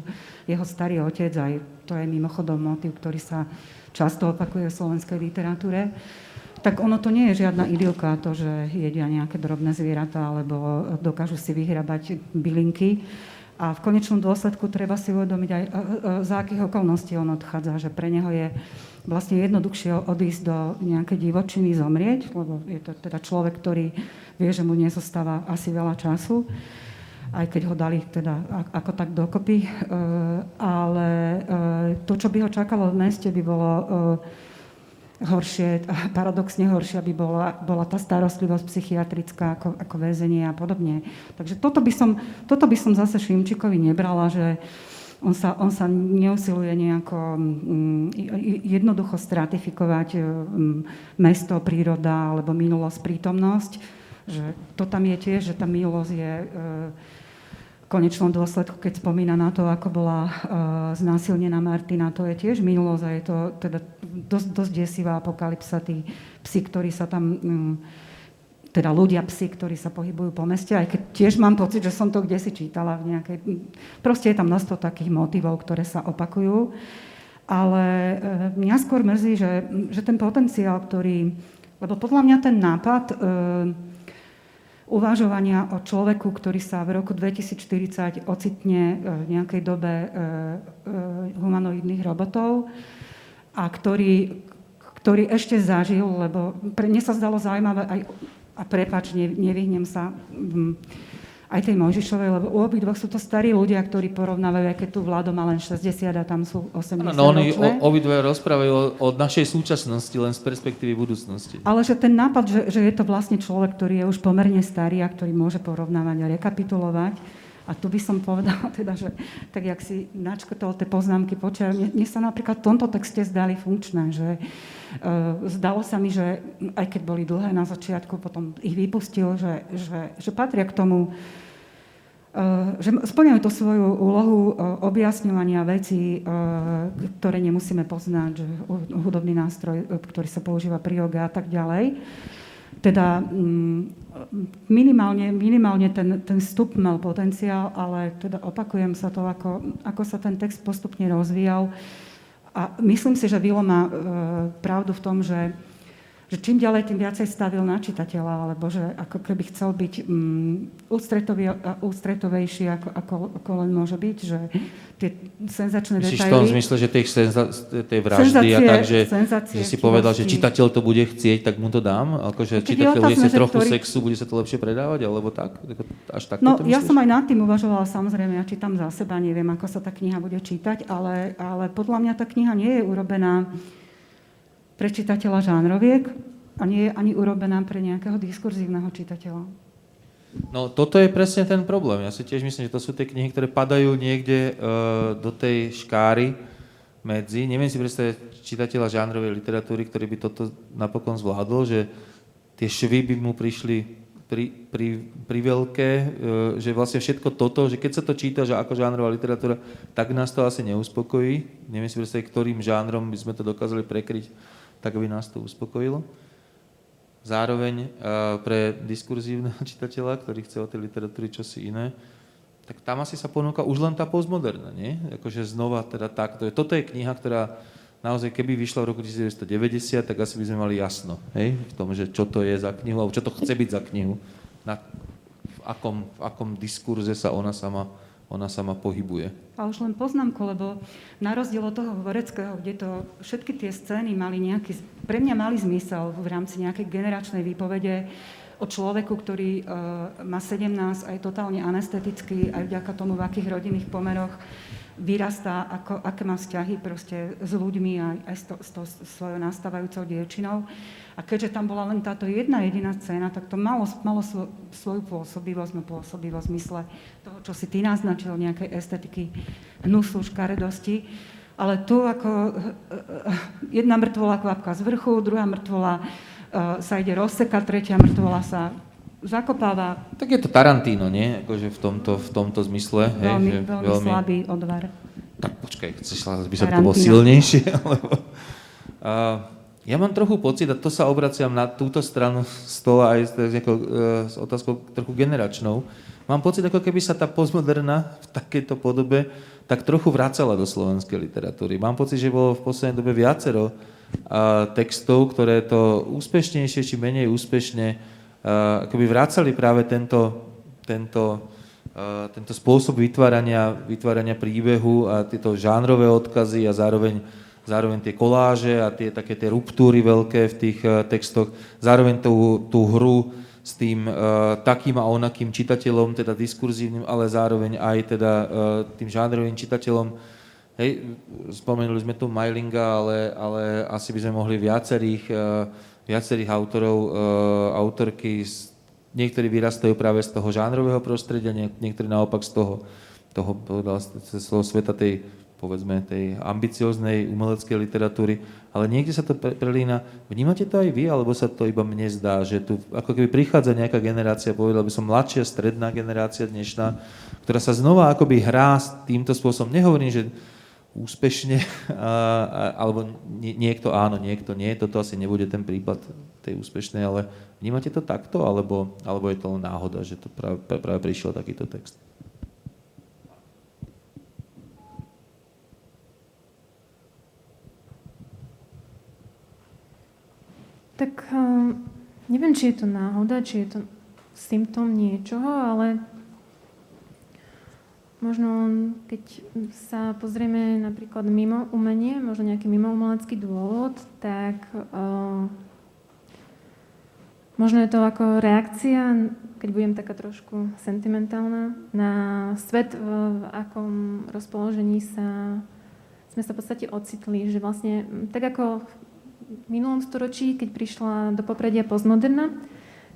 jeho starý otec. Aj to je mimochodom motiv, ktorý sa často opakuje v slovenskej literatúre tak ono to nie je žiadna idylka, to, že jedia nejaké drobné zvieratá alebo dokážu si vyhrabať bylinky, A v konečnom dôsledku treba si uvedomiť aj, za akých okolností on odchádza, že pre neho je vlastne jednoduchšie odísť do nejakej divočiny, zomrieť, lebo je to teda človek, ktorý vie, že mu nezostáva asi veľa času, aj keď ho dali teda ako tak dokopy. E, ale e, to, čo by ho čakalo v meste, by bolo e, horšie, paradoxne horšia by bola, bola tá starostlivosť psychiatrická ako, ako väzenie a podobne. Takže toto by som, toto by som zase Šimčikovi nebrala, že on sa, on sa neusiluje nejako um, jednoducho stratifikovať um, mesto, príroda alebo minulosť, prítomnosť. Že to tam je tiež, že tá minulosť je uh, konečnom dôsledku, keď spomína na to, ako bola uh, znásilnená Martina, to je tiež minulosť a je to teda dosť, dosť desivá apokalypsa, tí psi, ktorí sa tam, um, teda ľudia psi, ktorí sa pohybujú po meste, aj keď tiež mám pocit, že som to kde si čítala v nejakej, proste je tam množstvo takých motivov, ktoré sa opakujú, ale uh, mňa skôr mrzí, že, že ten potenciál, ktorý, lebo podľa mňa ten nápad uh, uvažovania o človeku, ktorý sa v roku 2040 ocitne e, v nejakej dobe e, e, humanoidných robotov a ktorý, ktorý ešte zažil, lebo pre mne sa zdalo zaujímavé aj, a prepač, nevyhnem sa, aj tej Mojžišovej, lebo u obidvoch sú to starí ľudia, ktorí porovnávajú, aké tu Vlado má len 60 a tam sú 80 No, oni obidve rozprávajú o, o našej súčasnosti, len z perspektívy budúcnosti. Ale že ten nápad, že, že je to vlastne človek, ktorý je už pomerne starý a ktorý môže porovnávať a rekapitulovať, a tu by som povedala, teda, že tak jak si načkotol tie poznámky počia, mne, mne sa napríklad v tomto texte zdali funkčné, že uh, zdalo sa mi, že aj keď boli dlhé na začiatku, potom ich vypustil, že, že, že patria k tomu, uh, že splňajú to svoju úlohu uh, objasňovania vecí, uh, ktoré nemusíme poznať, že hudobný nástroj, ktorý sa používa pri yoga a tak ďalej. Teda mm, minimálne, minimálne ten, ten vstup mal potenciál, ale teda opakujem sa to, ako, ako sa ten text postupne rozvíjal. A myslím si, že Vilo má e, pravdu v tom, že že čím ďalej, tým viacej stavil na čitateľa, alebo že ako keby chcel byť um, ústretovejší, ako, ako, ako len môže byť, že tie senzačné Myslíš detaily... v tom zmysle, že tej, senza, tej vraždy senzácie, a tak, že, že si povedal, že čitateľ to bude chcieť, tak mu to dám? Akože čitateľ bude si trochu ktorý... sexu, bude sa to lepšie predávať, alebo tak? Až tak no, ja som aj nad tým uvažovala, samozrejme, ja čítam za seba, neviem, ako sa tá kniha bude čítať, ale, ale podľa mňa tá kniha nie je urobená pre čitateľa žánroviek a nie je ani urobená pre nejakého diskurzívneho čitateľa. No toto je presne ten problém. Ja si tiež myslím, že to sú tie knihy, ktoré padajú niekde uh, do tej škáry medzi. Neviem si predstaviť čitateľa žánrovej literatúry, ktorý by toto napokon zvládol, že tie švy by mu prišli pri, pri, pri veľké, uh, že vlastne všetko toto, že keď sa to číta, že ako žánrová literatúra, tak nás to asi neuspokojí. Neviem si predstaviť, ktorým žánrom by sme to dokázali prekryť tak by nás to uspokojilo. Zároveň eh, pre diskurzívneho čitateľa, ktorý chce o tej literatúry čosi iné, tak tam asi sa ponúka už len tá postmoderna, nie? Akože znova teda takto. Toto je kniha, ktorá naozaj, keby vyšla v roku 1990, tak asi by sme mali jasno hej? v tom, že čo to je za knihu, alebo čo to chce byť za knihu, na, v, akom, v akom diskurze sa ona sama ona sama pohybuje. A už len poznámku, lebo na rozdiel od toho Horeckého, kde to všetky tie scény mali nejaký, pre mňa mali zmysel v rámci nejakej generačnej výpovede o človeku, ktorý uh, má 17 aj totálne anestetický, aj vďaka tomu, v akých rodinných pomeroch vyrastá, ako, aké má vzťahy proste s ľuďmi aj, aj s, to, s to svojou nastávajúcou dievčinou. A keďže tam bola len táto jedna jediná scéna, tak to malo, malo svoju pôsobivosť, no pôsobivosť v zmysle toho, čo si ty naznačil, nejakej estetiky, hnusu, škaredosti. Ale tu ako eh, eh, jedna mŕtvola kvapka z vrchu, druhá mŕtvola uh, sa ide rozsekať, tretia mŕtvola sa zakopáva. Tak je to Tarantino, nie? Akože v tomto, v tomto zmysle. Veľmi, hej, že veľmi, veľmi slabý odvar. Tak počkaj, chceš, aby sa to bolo silnejšie? Alebo, uh, ja mám trochu pocit, a to sa obraciam na túto stranu stola aj s, ako, e, s otázkou trochu generačnou, mám pocit, ako keby sa tá postmoderna v takejto podobe tak trochu vracala do slovenskej literatúry. Mám pocit, že bolo v poslednej dobe viacero textov, ktoré to úspešnejšie či menej úspešne akoby vracali práve tento, tento tento spôsob vytvárania, vytvárania príbehu a tieto žánrové odkazy a zároveň, zároveň tie koláže a tie také tie ruptúry veľké v tých uh, textoch, zároveň tú, tú hru s tým uh, takým a onakým čitateľom, teda diskurzívnym, ale zároveň aj teda uh, tým žánrovým čitateľom. Hej, spomenuli sme tu Mailinga, ale, ale asi by sme mohli viacerých, uh, viacerých autorov, uh, autorky, niektorí vyrastajú práve z toho žánrového prostredia, niektorí naopak z toho, toho toho sveta tej povedzme, tej ambicioznej umeleckej literatúry, ale niekde sa to prelína. Vnímate to aj vy, alebo sa to iba mne zdá, že tu ako keby prichádza nejaká generácia, povedal by som mladšia, stredná generácia dnešná, ktorá sa znova akoby hrá týmto spôsobom. Nehovorím, že úspešne, a, alebo nie, niekto áno, niekto nie, toto asi nebude ten prípad tej úspešnej, ale vnímate to takto, alebo, alebo je to len náhoda, že to práve, práve prišiel takýto text? Tak um, neviem, či je to náhoda, či je to symptóm niečoho, ale možno keď sa pozrieme napríklad mimo umenie, možno nejaký mimo umelecký dôvod, tak uh, možno je to ako reakcia, keď budem taká trošku sentimentálna, na svet, v akom rozpoložení sa sme sa v podstate ocitli, že vlastne tak ako v minulom storočí, keď prišla do popredia postmoderna,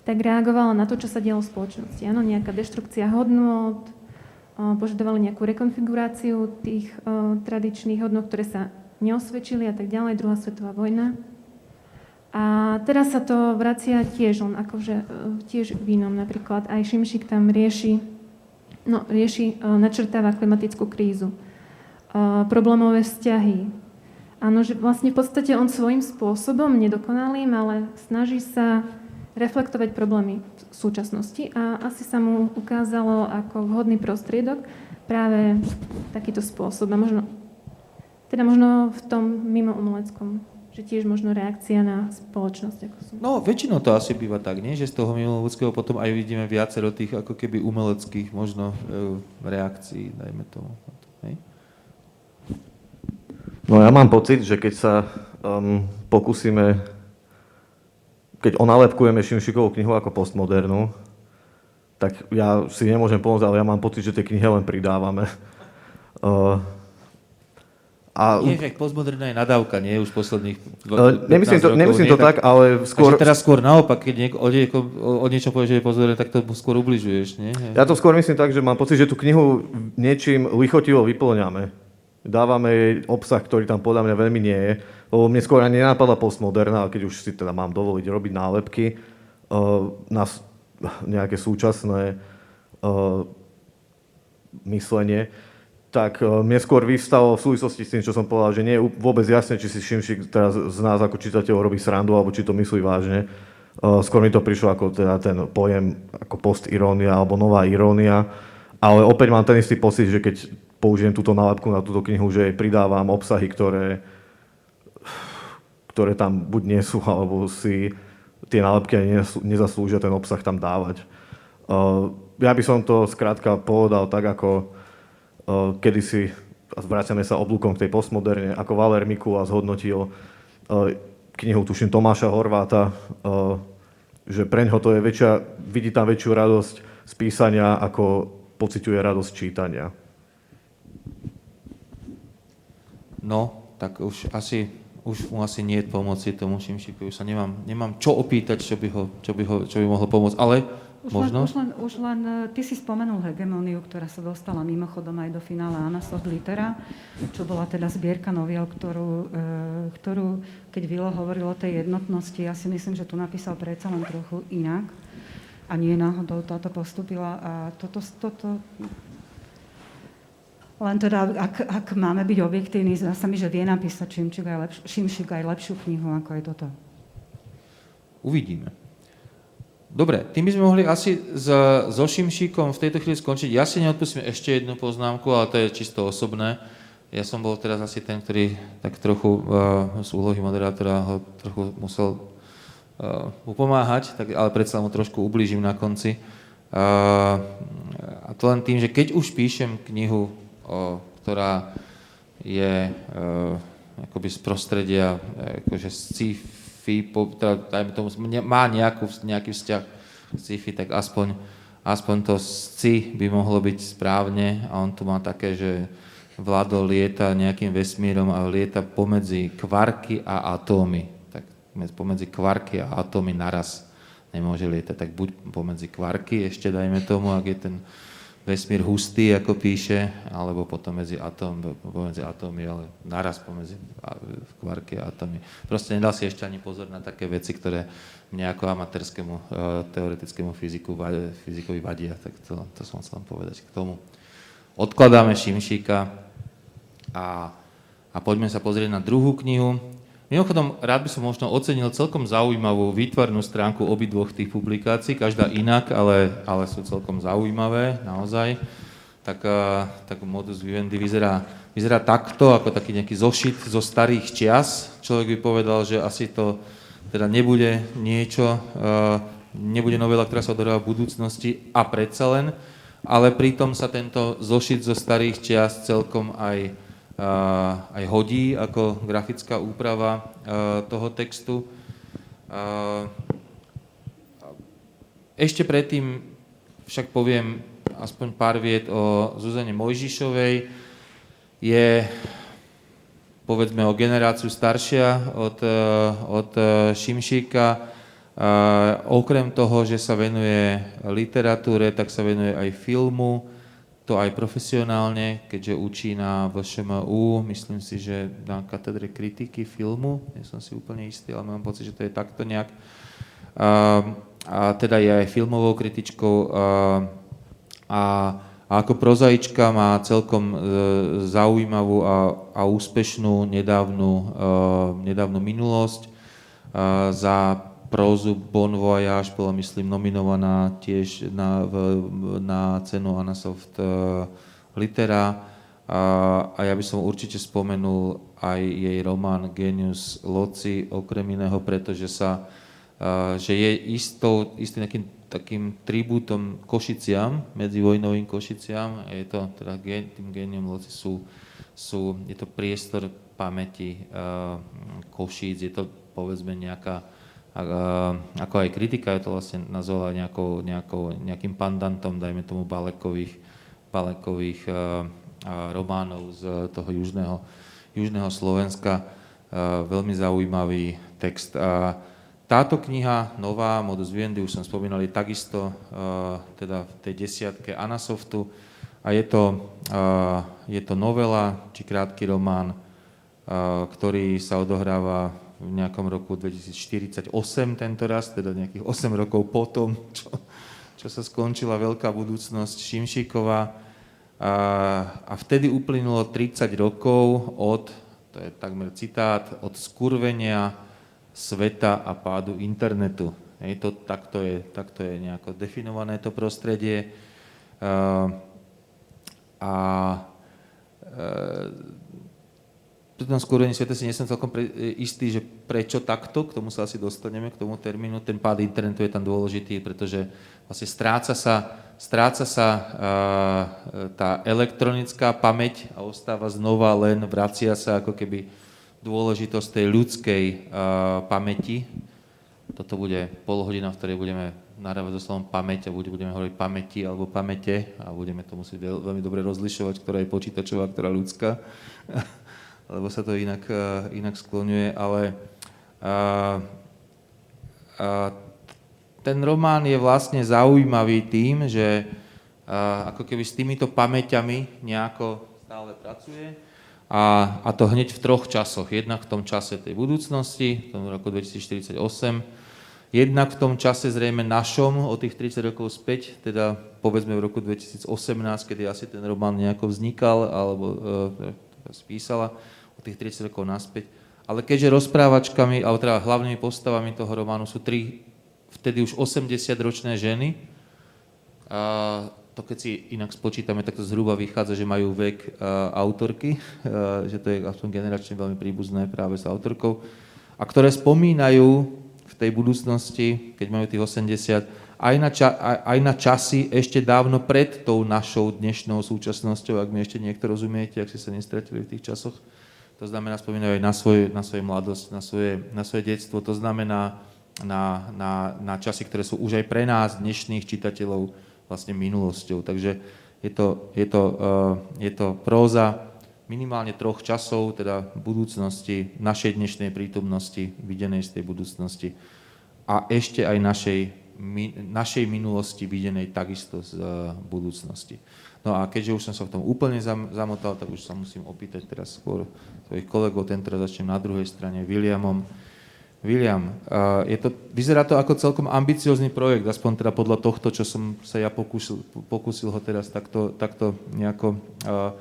tak reagovala na to, čo sa dialo v spoločnosti. Áno, nejaká deštrukcia hodnot, požadovali nejakú rekonfiguráciu tých tradičných hodnot, ktoré sa neosvedčili a tak ďalej, druhá svetová vojna. A teraz sa to vracia tiež, on akože e, tiež v inom napríklad. Aj Šimšik tam rieši, no, rieši, načrtáva klimatickú krízu, problémové vzťahy, Áno, že vlastne v podstate on svojím spôsobom, nedokonalým, ale snaží sa reflektovať problémy v súčasnosti a asi sa mu ukázalo ako vhodný prostriedok práve takýto spôsob. A možno, teda možno v tom mimo umeleckom že tiež možno reakcia na spoločnosť. Ako som... No, väčšinou to asi býva tak, nie? že z toho mimoloveckého potom aj vidíme viacero tých ako keby umeleckých možno e, reakcií, dajme tomu. Hej? No ja mám pocit, že keď sa um, pokúsime, keď onalepkujeme Šimšikovú knihu ako postmodernu, tak ja si nemôžem pomôcť, ale ja mám pocit, že tie knihy len pridávame. Uh, a... Nie, že postmoderná je nadávka, nie už posledných uh, Nemyslím to, rokov, nemyslím to tak, tak, ale skôr... Teraz skôr naopak, keď nieko, o, nieko, o niečom povieš, že je postmoderné, tak to skôr ubližuješ, nie? Ja to skôr myslím tak, že mám pocit, že tú knihu niečím lichotivo vyplňame dávame jej obsah, ktorý tam podľa mňa veľmi nie je. Lebo mne skôr ani nenapadla postmoderná, keď už si teda mám dovoliť robiť nálepky uh, na nejaké súčasné uh, myslenie, tak uh, mne skôr vyvstalo v súvislosti s tým, čo som povedal, že nie je vôbec jasné, či si Šimšik teraz z nás ako čitateľ robí srandu, alebo či to myslí vážne. Skôr mi to prišlo ako teda ten pojem ako postirónia alebo nová irónia. Ale opäť mám ten istý pocit, že keď použijem túto nálepku na túto knihu, že jej pridávam obsahy, ktoré, ktoré tam buď nie sú, alebo si tie nálepky ani nezaslúžia ten obsah tam dávať. Uh, ja by som to skrátka povedal tak, ako uh, kedysi, vraciame sa oblúkom k tej postmoderne, ako Valer Mikula zhodnotil uh, knihu, tuším, Tomáša Horváta, že preňho to je väčšia, vidí tam väčšiu radosť z písania, ako pociťuje radosť čítania. No, tak už asi, už mu asi nie je pomoci tomu Šimšikovi. Už sa nemám, nemám čo opýtať, čo by, ho, čo by, ho, čo by mohlo pomôcť. Ale už možno... Len, už, len, už len, e, ty si spomenul hegemóniu, ktorá sa dostala mimochodom aj do finále Anasoft Litera, čo bola teda zbierka noviel, ktorú, e, ktorú, keď Vilo hovoril o tej jednotnosti, ja si myslím, že tu napísal predsa len trochu inak a nie náhodou táto postupila a toto, toto len teda, ak, ak máme byť objektívni, zdá sa mi, že vie napísať Šimčík aj, lepš- Šimšik aj lepšiu knihu, ako je toto. Uvidíme. Dobre, tým by sme mohli asi s, so Šimšíkom v tejto chvíli skončiť. Ja si neodpustím ešte jednu poznámku, ale to je čisto osobné. Ja som bol teraz asi ten, ktorý tak trochu uh, z úlohy moderátora ho trochu musel uh, upomáhať, tak, ale predsa mu trošku ublížim na konci. Uh, a to len tým, že keď už píšem knihu, ktorá je e, akoby z prostredia akože sci-fi, teda, tomu, má nejakú, nejaký vzťah sci-fi, tak aspoň, aspoň to sci by mohlo byť správne a on tu má také, že Vlado lieta nejakým vesmírom a lieta pomedzi kvarky a atómy. Tak pomedzi kvarky a atómy naraz nemôže lietať. Tak buď pomedzi kvarky ešte dajme tomu, ak je ten vesmír hustý, ako píše, alebo potom medzi atóm, pomedzi atómy, ale naraz pomedzi kvarky a atómy. Proste nedal si ešte ani pozor na také veci, ktoré mne ako amatérskému e, teoretickému fyziku, fyzikovi vadia. Tak to, to som chcel povedať k tomu. Odkladáme Šimšíka, a, a poďme sa pozrieť na druhú knihu. Mimochodom, rád by som možno ocenil celkom zaujímavú výtvarnú stránku obidvoch tých publikácií, každá inak, ale, ale sú celkom zaujímavé, naozaj. Tak, tak modus vivendi vyzerá, vyzerá takto, ako taký nejaký zošit zo starých čias. Človek by povedal, že asi to teda nebude niečo, nebude novela, ktorá sa odohráva v budúcnosti a predsa len, ale pritom sa tento zošit zo starých čias celkom aj aj hodí ako grafická úprava toho textu. Ešte predtým však poviem aspoň pár viet o Zuzane Mojžišovej. Je povedzme o generáciu staršia od, od Šimšíka. Okrem toho, že sa venuje literatúre, tak sa venuje aj filmu, to aj profesionálne, keďže učí na VŠMU, myslím si, že na katedre kritiky filmu, nie som si úplne istý, ale mám pocit, že to je takto nejak. A, a teda je aj filmovou kritičkou a, a, a ako prozaička má celkom e, zaujímavú a, a úspešnú nedávnu, e, nedávnu minulosť. E, za prózu Bon Voyage bola, myslím, nominovaná tiež na, na cenu Anasoft uh, Litera. A, a ja by som určite spomenul aj jej román Genius Loci, okrem iného, pretože sa, uh, že je istou, istým takým, takým tribútom Košiciam, medzivojnovým Košiciam. Je to, teda tým Genium Loci sú, sú, je to priestor pamäti uh, Košíc, je to povedzme nejaká ako aj kritika, je to vlastne nazvala nejakou, nejakou, nejakým pandantom, dajme tomu, balekových, balekových uh, románov z toho južného, južného Slovenska. Uh, veľmi zaujímavý text. Táto kniha, nová, Modus Vivendi, už som spomínal, je takisto teda v tej desiatke Anasoftu a je to, je to novela, či krátky román, ktorý sa odohráva v nejakom roku 2048 tento raz, teda nejakých 8 rokov potom, čo, čo sa skončila veľká budúcnosť Šimšíkova. A, a vtedy uplynulo 30 rokov od, to je takmer citát, od skurvenia sveta a pádu internetu. Hej, to, takto, je, takto je nejako definované to prostredie. Uh, a pri tom skúrení sveta si nesom celkom pre, e, istý, že prečo takto, k tomu sa asi dostaneme, k tomu termínu. Ten pád internetu je tam dôležitý, pretože vlastne stráca sa, stráca sa uh, tá elektronická pamäť a ostáva znova len, vracia sa ako keby dôležitosť tej ľudskej uh, pamäti. Toto bude pol hodina, v ktorej budeme narávať so slovom pamäť a budeme hovoriť pamäti alebo pamäte a budeme to musieť veľmi dobre rozlišovať, ktorá je počítačová, ktorá ľudská. lebo sa to inak, eh, inak skloňuje, ale a, eh, a, eh, ten román je vlastne zaujímavý tým, že a, ako keby s týmito pamäťami nejako stále pracuje a, a to hneď v troch časoch. Jednak v tom čase tej budúcnosti, v tom roku 2048, jednak v tom čase zrejme našom, o tých 30 rokov späť, teda povedzme v roku 2018, kedy asi ten román nejako vznikal alebo e, spísala, tých 30 rokov naspäť. Ale keďže rozprávačkami, alebo teda hlavnými postavami toho románu sú tri vtedy už 80-ročné ženy, a to keď si inak spočítame, tak to zhruba vychádza, že majú vek uh, autorky, uh, že to je aspoň generačne veľmi príbuzné práve s autorkou, a ktoré spomínajú v tej budúcnosti, keď majú tých 80, aj na, ča, aj, aj na časy ešte dávno pred tou našou dnešnou súčasnosťou, ak mi ešte niekto rozumiete, ak ste sa nestratili v tých časoch. To znamená, spomínajú aj na, svoj, na svoju mladosť, na svoje, na svoje detstvo. To znamená na, na, na časy, ktoré sú už aj pre nás, dnešných čitateľov, vlastne minulosťou. Takže je to, je to, uh, je to próza minimálne troch časov, teda budúcnosti, našej dnešnej prítomnosti, videnej z tej budúcnosti a ešte aj našej mi, našej minulosti videnej takisto z uh, budúcnosti. No a keďže už som sa v tom úplne zam, zamotal, tak už sa musím opýtať teraz skôr svojich kolegov, ten teraz začnem na druhej strane, Williamom. William, je to, vyzerá to ako celkom ambiciózny projekt, aspoň teda podľa tohto, čo som sa ja pokúsil, pokúsil ho teraz takto, takto nejako uh,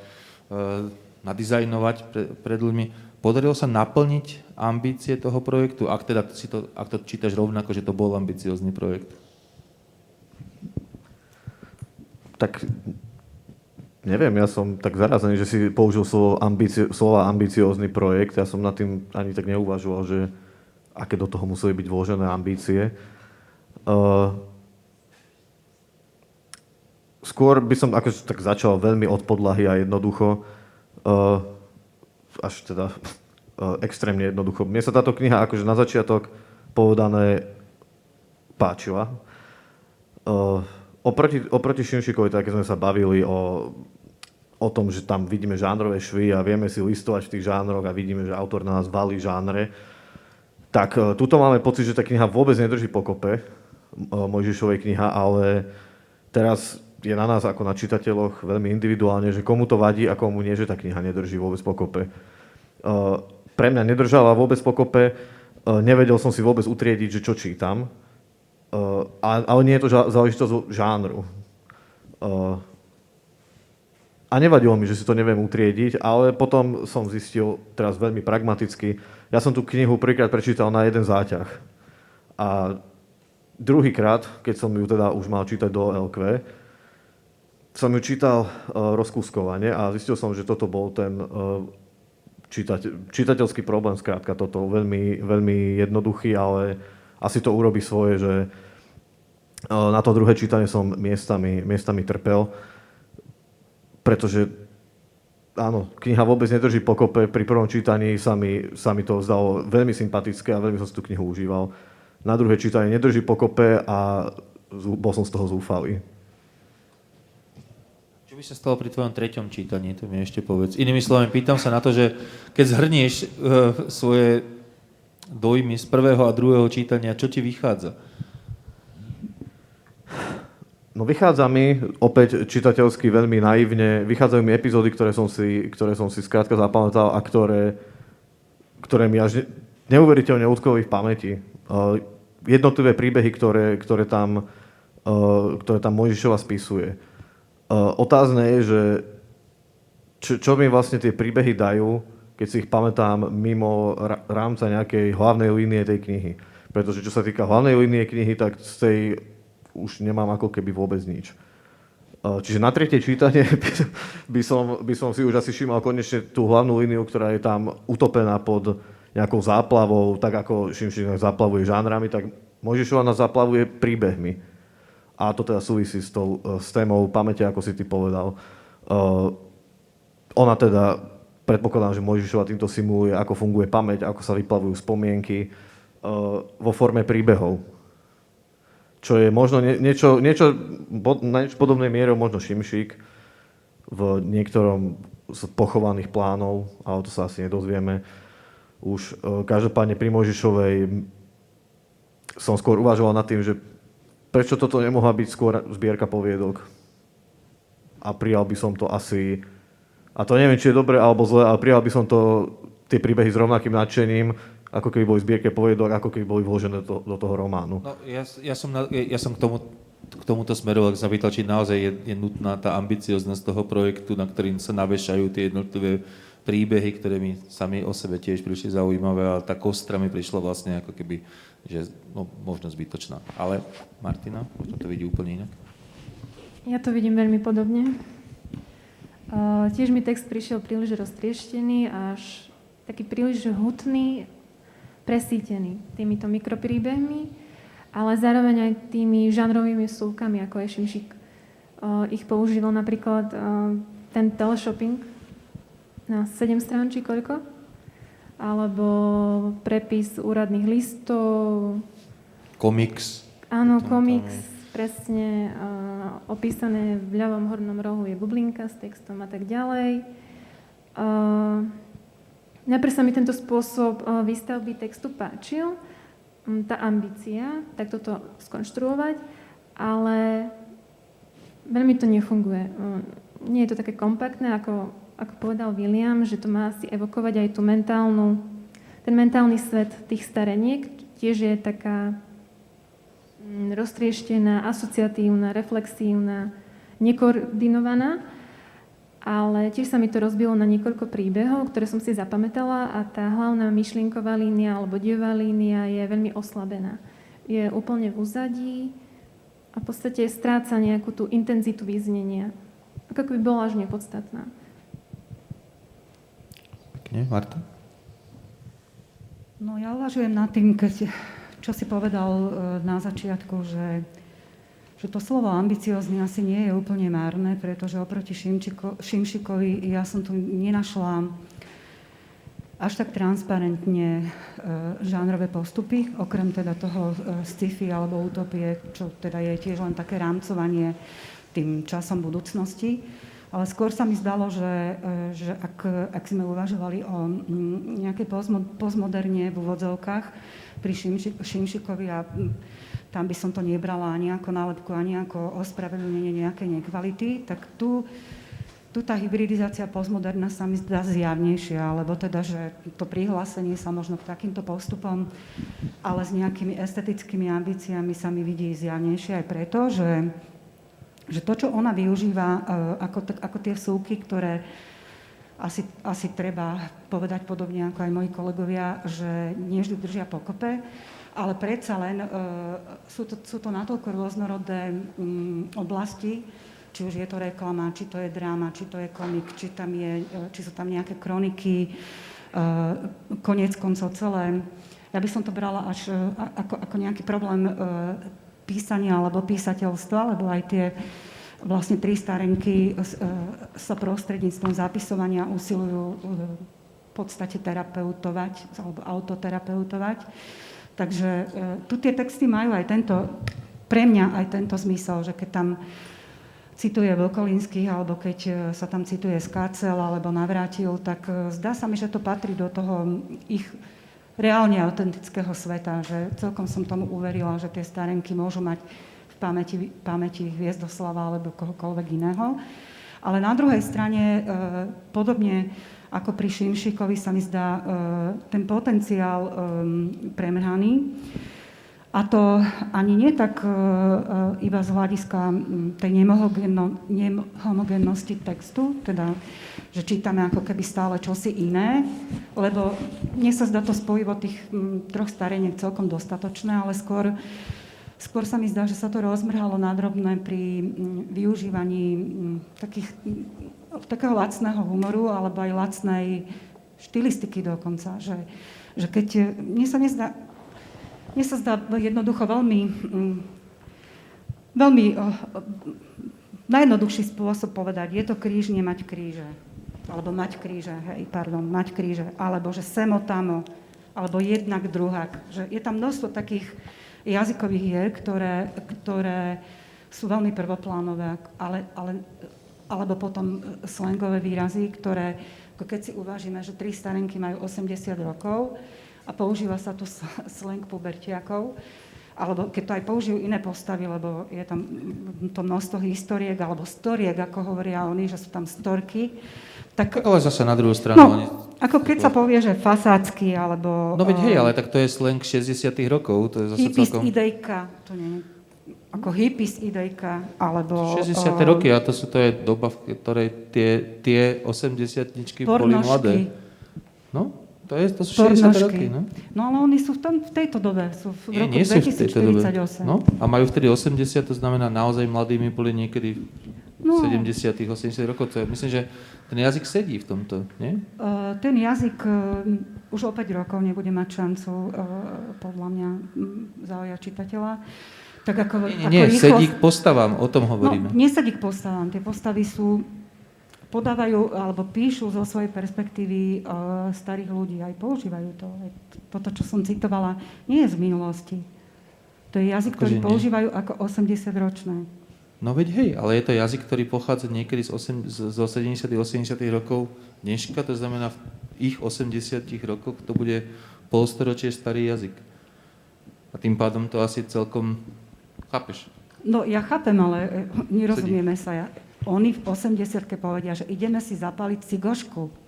uh, nadizajnovať pre, pred ľuďmi. Podarilo sa naplniť ambície toho projektu, ak, teda si to, ak to čítaš rovnako, že to bol ambiciózny projekt? Tak neviem, ja som tak zarazený, že si použil slovo ambici- slova ambiciózny projekt. Ja som nad tým ani tak neuvažoval, že aké do toho museli byť vložené ambície. Uh, skôr by som akože tak začal veľmi od podlahy a jednoducho. Uh, až teda uh, extrémne jednoducho. Mne sa táto kniha akože na začiatok povedané páčila. Uh, oproti, oproti Šimšikovi, tak sme sa bavili o, o tom, že tam vidíme žánrové švy a vieme si listovať v tých žánroch a vidíme, že autor na nás valí žánre, tak uh, tuto máme pocit, že tá kniha vôbec nedrží pokope, uh, Mojžišovej kniha, ale teraz je na nás ako na čitateľoch veľmi individuálne, že komu to vadí a komu nie, že tá kniha nedrží vôbec pokope. Uh, pre mňa nedržala vôbec pokope, nevedel som si vôbec utriediť, že čo čítam, ale nie je to záležitosť žánru. A nevadilo mi, že si to neviem utriediť, ale potom som zistil, teraz veľmi pragmaticky, ja som tú knihu prvýkrát prečítal na jeden záťah. A druhýkrát, keď som ju teda už mal čítať do LQ, som ju čítal uh, rozkúskovane a zistil som, že toto bol ten uh, čitať, čitateľský problém, skrátka toto, veľmi, veľmi jednoduchý, ale asi to urobí svoje, že uh, na to druhé čítanie som miestami, miestami trpel, pretože áno, kniha vôbec nedrží pokope, pri prvom čítaní sa mi, sa mi to zdalo veľmi sympatické a veľmi som si tú knihu užíval. Na druhé čítanie nedrží pokope a bol som z toho zúfalý. Čo by sa stalo pri tvojom treťom čítaní, to mi ešte povedz. Inými slovami, pýtam sa na to, že keď zhrnieš uh, svoje dojmy z prvého a druhého čítania, čo ti vychádza? No vychádza mi, opäť čitateľsky veľmi naivne, vychádzajú mi epizódy, ktoré som si, ktoré som si skrátka zapamätal a ktoré, ktoré mi až neuveriteľne utkoli v pamäti. Uh, jednotlivé príbehy, ktoré, ktoré tam, uh, ktoré tam Mojžišova spisuje otázne je, že čo, čo mi vlastne tie príbehy dajú, keď si ich pamätám mimo rámca nejakej hlavnej línie tej knihy. Pretože čo sa týka hlavnej línie knihy, tak z tej už nemám ako keby vôbec nič. Čiže na tretie čítanie by som, by som si už asi všimol konečne tú hlavnú líniu, ktorá je tam utopená pod nejakou záplavou, tak ako Šimšin zaplavuje žánrami, tak Mojžišova nás zaplavuje príbehmi a to teda súvisí s, tou, e, s témou pamäte, ako si ty povedal. Uh, ona teda, predpokladám, že Mojžišova týmto simuluje, ako funguje pamäť, ako sa vyplavujú spomienky uh, vo forme príbehov. Čo je možno nie, niečo, niečo na niečo podobnej miere možno Šimšík v niektorom z pochovaných plánov, ale to sa asi nedozvieme. Už uh, každopádne pri Mojžišovej som skôr uvažoval nad tým, že prečo toto nemohla byť skôr zbierka poviedok. A prijal by som to asi, a to neviem, či je dobre alebo zle, ale prijal by som to, tie príbehy s rovnakým nadšením, ako keby boli zbierke poviedok, ako keby boli vložené do, do toho románu. No, ja, ja, som, na, ja som k, tomu, k tomuto smeroval, sa pýtal, či naozaj je, je nutná tá ambicioznosť toho projektu, na ktorým sa navešajú tie jednotlivé príbehy, ktoré mi sami o sebe tiež prišli zaujímavé, ale tá kostra mi prišla vlastne ako keby že no, možno zbytočná. Ale Martina, možno to vidí úplne inak. Ja to vidím veľmi podobne. Uh, tiež mi text prišiel príliš roztrieštený, až taký príliš hutný, presítený týmito mikropríbehmi ale zároveň aj tými žanrovými súkami, ako je Šimšik ich používal napríklad ten teleshopping na 7 strán či koľko, alebo prepis úradných listov. Komiks. Áno, komiks, presne opísané v ľavom hornom rohu je bublinka s textom a tak ďalej. Uh, najprv sa mi tento spôsob uh, výstavby textu páčil, um, tá ambícia, tak toto skonštruovať, ale veľmi to nefunguje. Um, nie je to také kompaktné, ako, ako povedal William, že to má asi evokovať aj tú mentálnu, ten mentálny svet tých stareniek, tiež je taká Mm, roztrieštená, asociatívna, reflexívna, nekoordinovaná, ale tiež sa mi to rozbilo na niekoľko príbehov, ktoré som si zapamätala a tá hlavná myšlienková línia alebo dievá línia je veľmi oslabená. Je úplne v úzadí a v podstate stráca nejakú tú intenzitu význenia. Ako by bola až nepodstatná. Pekne, Marta? No ja uvažujem nad tým, keď čo si povedal e, na začiatku, že, že to slovo ambiciózny asi nie je úplne márne, pretože oproti Šimčiko, Šimšikovi ja som tu nenašla až tak transparentne e, žánrové postupy, okrem teda toho e, sci-fi alebo utopie, čo teda je tiež len také rámcovanie tým časom budúcnosti. Ale skôr sa mi zdalo, že, že ak, ak sme uvažovali o nejakej postmoderne v úvodzovkách, pri Šimšikovi a tam by som to nebrala ani ako nálepku, ani ako ospravedlnenie nejakej nekvality, tak tu, tu tá hybridizácia postmoderna sa mi zdá zjavnejšia, alebo teda, že to prihlásenie sa možno k takýmto postupom, ale s nejakými estetickými ambíciami sa mi vidí zjavnejšie aj preto, že, že to, čo ona využíva e, ako, ako tie súky, ktoré asi, asi treba povedať podobne ako aj moji kolegovia, že nie vždy držia pokope, ale predsa len e, sú, to, sú to natoľko rôznorodé oblasti, či už je to reklama, či to je dráma, či to je komik, či, tam je, e, či sú tam nejaké kroniky, e, konec koncov celé. Ja by som to brala až ako, ako nejaký problém písania alebo písateľstva, lebo aj tie vlastne tri starenky e, sa prostredníctvom zapisovania usilujú v podstate terapeutovať alebo autoterapeutovať. Takže e, tu tie texty majú aj tento, pre mňa aj tento zmysel, že keď tam cituje Vlkolínskych, alebo keď sa tam cituje Skácel alebo Navrátil, tak zdá sa mi, že to patrí do toho ich reálne autentického sveta, že celkom som tomu uverila, že tie starenky môžu mať pamäti, pamäti Hviezdoslava alebo kohokoľvek iného. Ale na druhej strane, e, podobne ako pri Šimšikovi sa mi zdá e, ten potenciál e, premrhaný. A to ani nie tak iba z hľadiska tej nehomogennosti textu, teda, že čítame ako keby stále čosi iné, lebo mne sa zdá to spojivo tých troch stareniek celkom dostatočné, ale skôr Skôr sa mi zdá, že sa to rozmrhalo nadrobné pri využívaní takých, takého lacného humoru alebo aj lacnej štilistiky dokonca. Že, že keď, mne sa nezdá, mne sa zdá jednoducho veľmi, veľmi najjednoduchší spôsob povedať, je to kríž, nemať kríže. Alebo mať kríže, hej, pardon, mať kríže. Alebo že semo tamo, alebo jednak druhák. Že je tam množstvo takých jazykových hier, ktoré, ktoré sú veľmi prvoplánové, ale, ale, alebo potom slangové výrazy, ktoré, ako keď si uvážime, že tri starenky majú 80 rokov a používa sa tu slang pubertiakov, alebo keď to aj použijú iné postavy, lebo je tam to množstvo historiek alebo storiek, ako hovoria oni, že sú tam storky, tak, ale zase na druhú stranu... No, oni... ako keď sa povie, že fasácky, alebo... No veď hej, ale tak to je slang 60 rokov, to je zase celkom... idejka, to nie ako hipist idejka, alebo... 60. Uh, roky, a to, sú, to je doba, v ktorej tie, tie 80 boli mladé. No, to, je, to sú 60. roky, no. No ale oni sú v, tom, v tejto dobe, sú v nie, roku nie 2048. No, a majú vtedy 80, to znamená naozaj mladými boli niekedy No. 70 80 rokov. To je, myslím, že ten jazyk sedí v tomto, nie? Uh, ten jazyk uh, už o 5 rokov nebude mať šancu, uh, podľa mňa, um, zaujať čitateľa. Tak ako, nie, nie, ako nie rýchlo... sedí k postavám, o tom hovoríme. No, nesedí k postavám. Tie postavy sú, podávajú alebo píšu zo svojej perspektívy uh, starých ľudí, aj používajú to. Aj toto, čo som citovala, nie je z minulosti. To je jazyk, ktorý používajú ako 80-ročné. No veď hej, ale je to jazyk, ktorý pochádza niekedy z, 8, zo 70 80 rokov dneška, to znamená v ich 80 rokoch to bude polstoročie starý jazyk. A tým pádom to asi celkom chápeš. No ja chápem, ale e, nerozumieme sa. Ja. Oni v 80 povedia, že ideme si zapaliť cigošku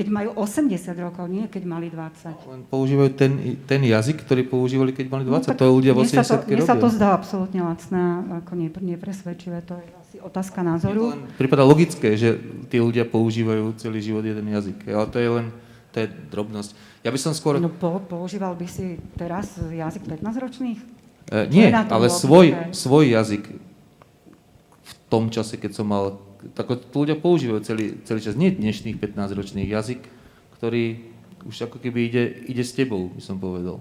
keď majú 80 rokov, nie keď mali 20. Len používajú ten, ten jazyk, ktorý používali, keď mali 20. No, to ľudia v 80 sa to, Mne sa to zdá absolútne lacné, ako nepresvedčivé. To je asi otázka názoru. Mne prípada logické, že tí ľudia používajú celý život jeden jazyk. Ale to je len to je drobnosť. Ja by som skôr... No po, používal by si teraz jazyk 15-ročných? E, nie, ale svoj, svoj jazyk v tom čase, keď som mal tak ľudia používajú celý, celý čas, nie dnešných 15-ročných jazyk, ktorý už ako keby ide, ide s tebou, by som povedal.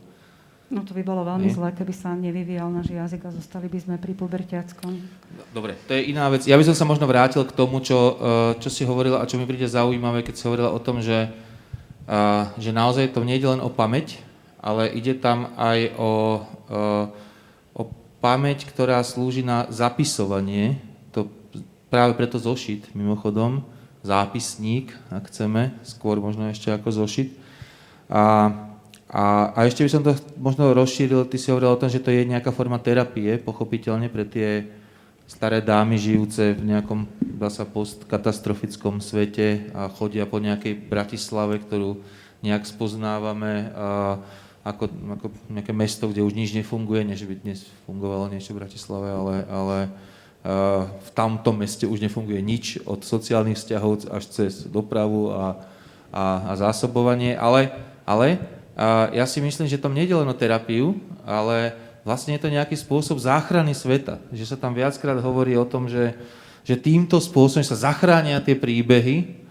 No to by bolo veľmi nie? zlé, keby sa nevyvíjal náš jazyk a zostali by sme pri pubertiackom. Dobre, to je iná vec. Ja by som sa možno vrátil k tomu, čo, eh, čo si hovorila a čo mi príde zaujímavé, keď si hovorila o tom, že, eh, že naozaj to nie je len o pamäť, ale ide tam aj o, o pamäť, ktorá slúži na zapisovanie práve preto zošit, mimochodom, zápisník, ak chceme, skôr možno ešte ako zošit. A, a, a ešte by som to možno rozšíril, ty si hovoril o tom, že to je nejaká forma terapie, pochopiteľne pre tie staré dámy žijúce v nejakom, dá sa, postkatastrofickom svete a chodia po nejakej Bratislave, ktorú nejak spoznávame a, ako, ako nejaké mesto, kde už nič nefunguje, nie že by dnes fungovalo niečo v Bratislave, ale, ale v tamtom meste už nefunguje nič od sociálnych vzťahov až cez dopravu a, a, a zásobovanie, ale, ale ja si myslím, že tam nejde len o terapiu, ale vlastne je to nejaký spôsob záchrany sveta. Že sa tam viackrát hovorí o tom, že, že týmto spôsobom sa zachránia tie príbehy,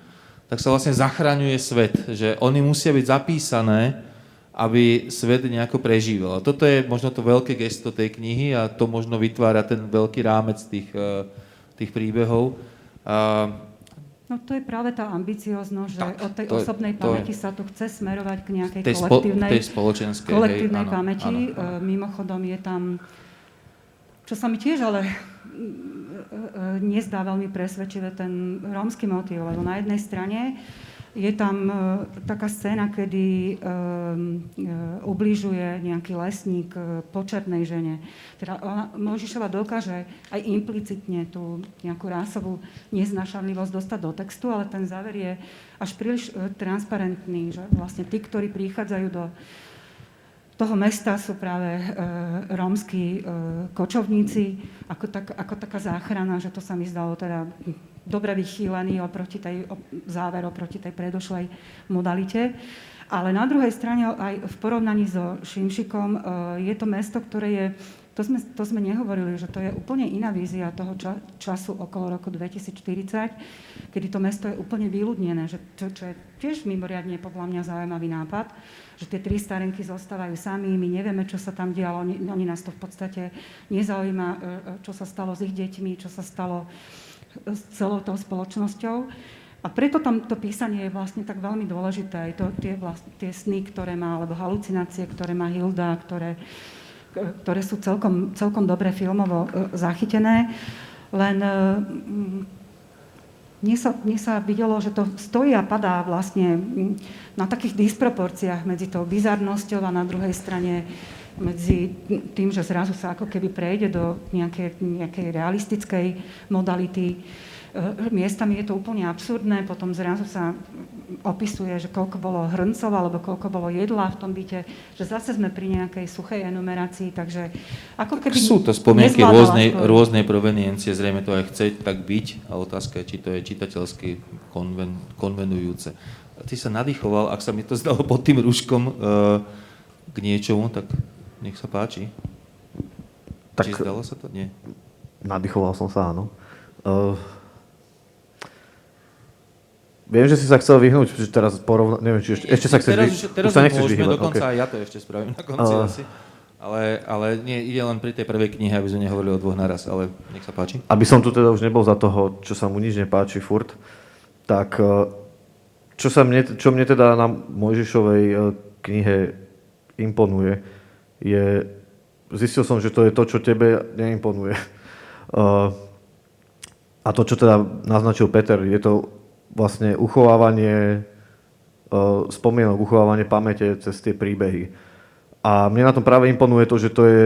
tak sa vlastne zachraňuje svet. Že oni musia byť zapísané aby svet nejako prežíval. A toto je možno to veľké gesto tej knihy a to možno vytvára ten veľký rámec tých, eh, tých príbehov. No to je práve tá ambicioznosť, že od tej osobnej je, pamäti je, sa tu chce smerovať k nejakej tej kolektívnej, tej spoločenskej, kolektívnej hej, pamäti. Áno, áno. Mimochodom je tam, čo sa mi tiež ale nezdá veľmi presvedčivé, ten rómsky motív, lebo na jednej strane je tam uh, taká scéna, kedy ubližuje nejaký lesník uh, počernej žene. Teda ona, dokáže aj implicitne tú nejakú rásovú neznášanlivosť dostať do textu, ale ten záver je až príliš transparentný, že vlastne tí, ktorí prichádzajú do toho mesta sú práve e, rómsky e, kočovníci, ako, tak, ako taká záchrana, že to sa mi zdalo teda dobre vychýlený oproti tej, záver oproti tej predošlej modalite. Ale na druhej strane aj v porovnaní so Šimšikom e, je to mesto, ktoré je, to sme, to sme nehovorili, že to je úplne iná vízia toho ča, času okolo roku 2040, kedy to mesto je úplne vyľudnené, že čo, čo je tiež mimoriadne podľa mňa zaujímavý nápad, že tie tri starenky zostávajú sami, my nevieme, čo sa tam dialo, oni, oni nás to v podstate nezaujíma, e, e, čo sa stalo s ich deťmi, čo sa stalo s celou tou spoločnosťou. A preto tam to písanie je vlastne tak veľmi dôležité. Aj to, tie, vlastne, tie sny, ktoré má, alebo halucinácie, ktoré má Hilda, ktoré, ktoré sú celkom, celkom dobre filmovo e, zachytené. Len e, mne sa, mne sa videlo, že to stojí a padá vlastne na takých disproporciách medzi tou bizarnosťou a na druhej strane medzi tým, že zrazu sa ako keby prejde do nejakej, nejakej realistickej modality. E, miestami je to úplne absurdné, potom zrazu sa opisuje, že koľko bolo hrncov alebo koľko bolo jedla v tom byte, že zase sme pri nejakej suchej enumerácii, takže ako keby... Sú to spomienky rôznej, rôznej proveniencie, zrejme to aj chce tak byť a otázka je, či to je čitateľsky konven, konvenujúce. Ty sa nadýchoval, ak sa mi to zdalo pod tým rúškom uh, k niečomu, tak nech sa páči. Tak, Či zdalo sa to? Nie. Nadýchoval som sa, áno. Uh, Viem, že si sa chcel vyhnúť, že teraz porovna... Neviem, či ešte, ešte sa chceš teraz, vy... teraz už sa nechceš vyhnúť. dokonca okay. aj ja to ešte spravím na konci uh, asi. Ale, ale nie, ide len pri tej prvej knihe, aby sme nehovorili o dvoch naraz, ale nech sa páči. Aby som tu teda už nebol za toho, čo sa mu nič nepáči furt, tak e, čo, sa mne, čo mne teda na Mojžišovej e, knihe imponuje, je, zistil som, že to je to, čo tebe neimponuje. Uh, a to, čo teda naznačil Peter, je to vlastne uchovávanie uh, spomienok, uchovávanie pamäte cez tie príbehy. A mne na tom práve imponuje to, že to je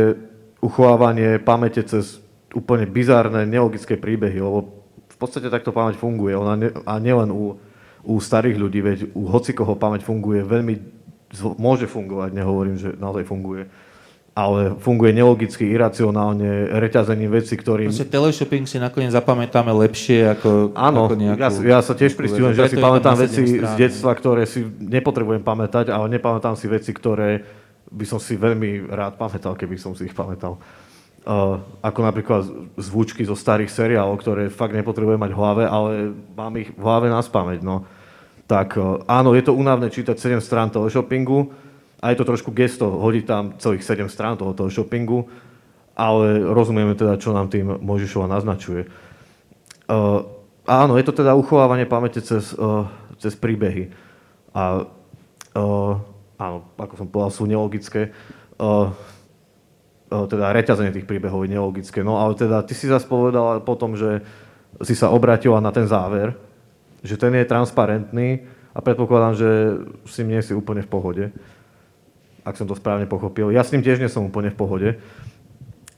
uchovávanie pamäte cez úplne bizárne, nelogické príbehy, lebo v podstate takto pamäť funguje. Ona ne, a nielen u, u starých ľudí, veď u hocikoho pamäť funguje veľmi, môže fungovať, nehovorím, že naozaj funguje ale funguje nelogicky, iracionálne, reťazením veci, ktorým... Proste teleshopping si nakoniec zapamätáme lepšie ako, Áno, ako nejakú... ja, ja sa tiež pristihujem, že ja si pamätám veci z detstva, ktoré si nepotrebujem pamätať, ale nepamätám si veci, ktoré by som si veľmi rád pamätal, keby som si ich pamätal. Uh, ako napríklad zvučky zo starých seriálov, ktoré fakt nepotrebujem mať v hlave, ale mám ich v hlave na spameť. No. Tak uh, áno, je to únavné čítať 7 strán teleshoppingu, a je to trošku gesto, hodí tam celých 7 strán toho shoppingu, ale rozumieme teda, čo nám tým Mojžišova naznačuje. Uh, áno, je to teda uchovávanie pamäte cez, uh, cez príbehy. A uh, áno, ako som povedal, sú nelogické. Uh, uh, teda reťazenie tých príbehov je nelogické. No ale teda ty si zase povedal potom, že si sa obratila na ten záver, že ten je transparentný a predpokladám, že si mne si úplne v pohode ak som to správne pochopil. Ja s ním tiež nie som úplne v pohode,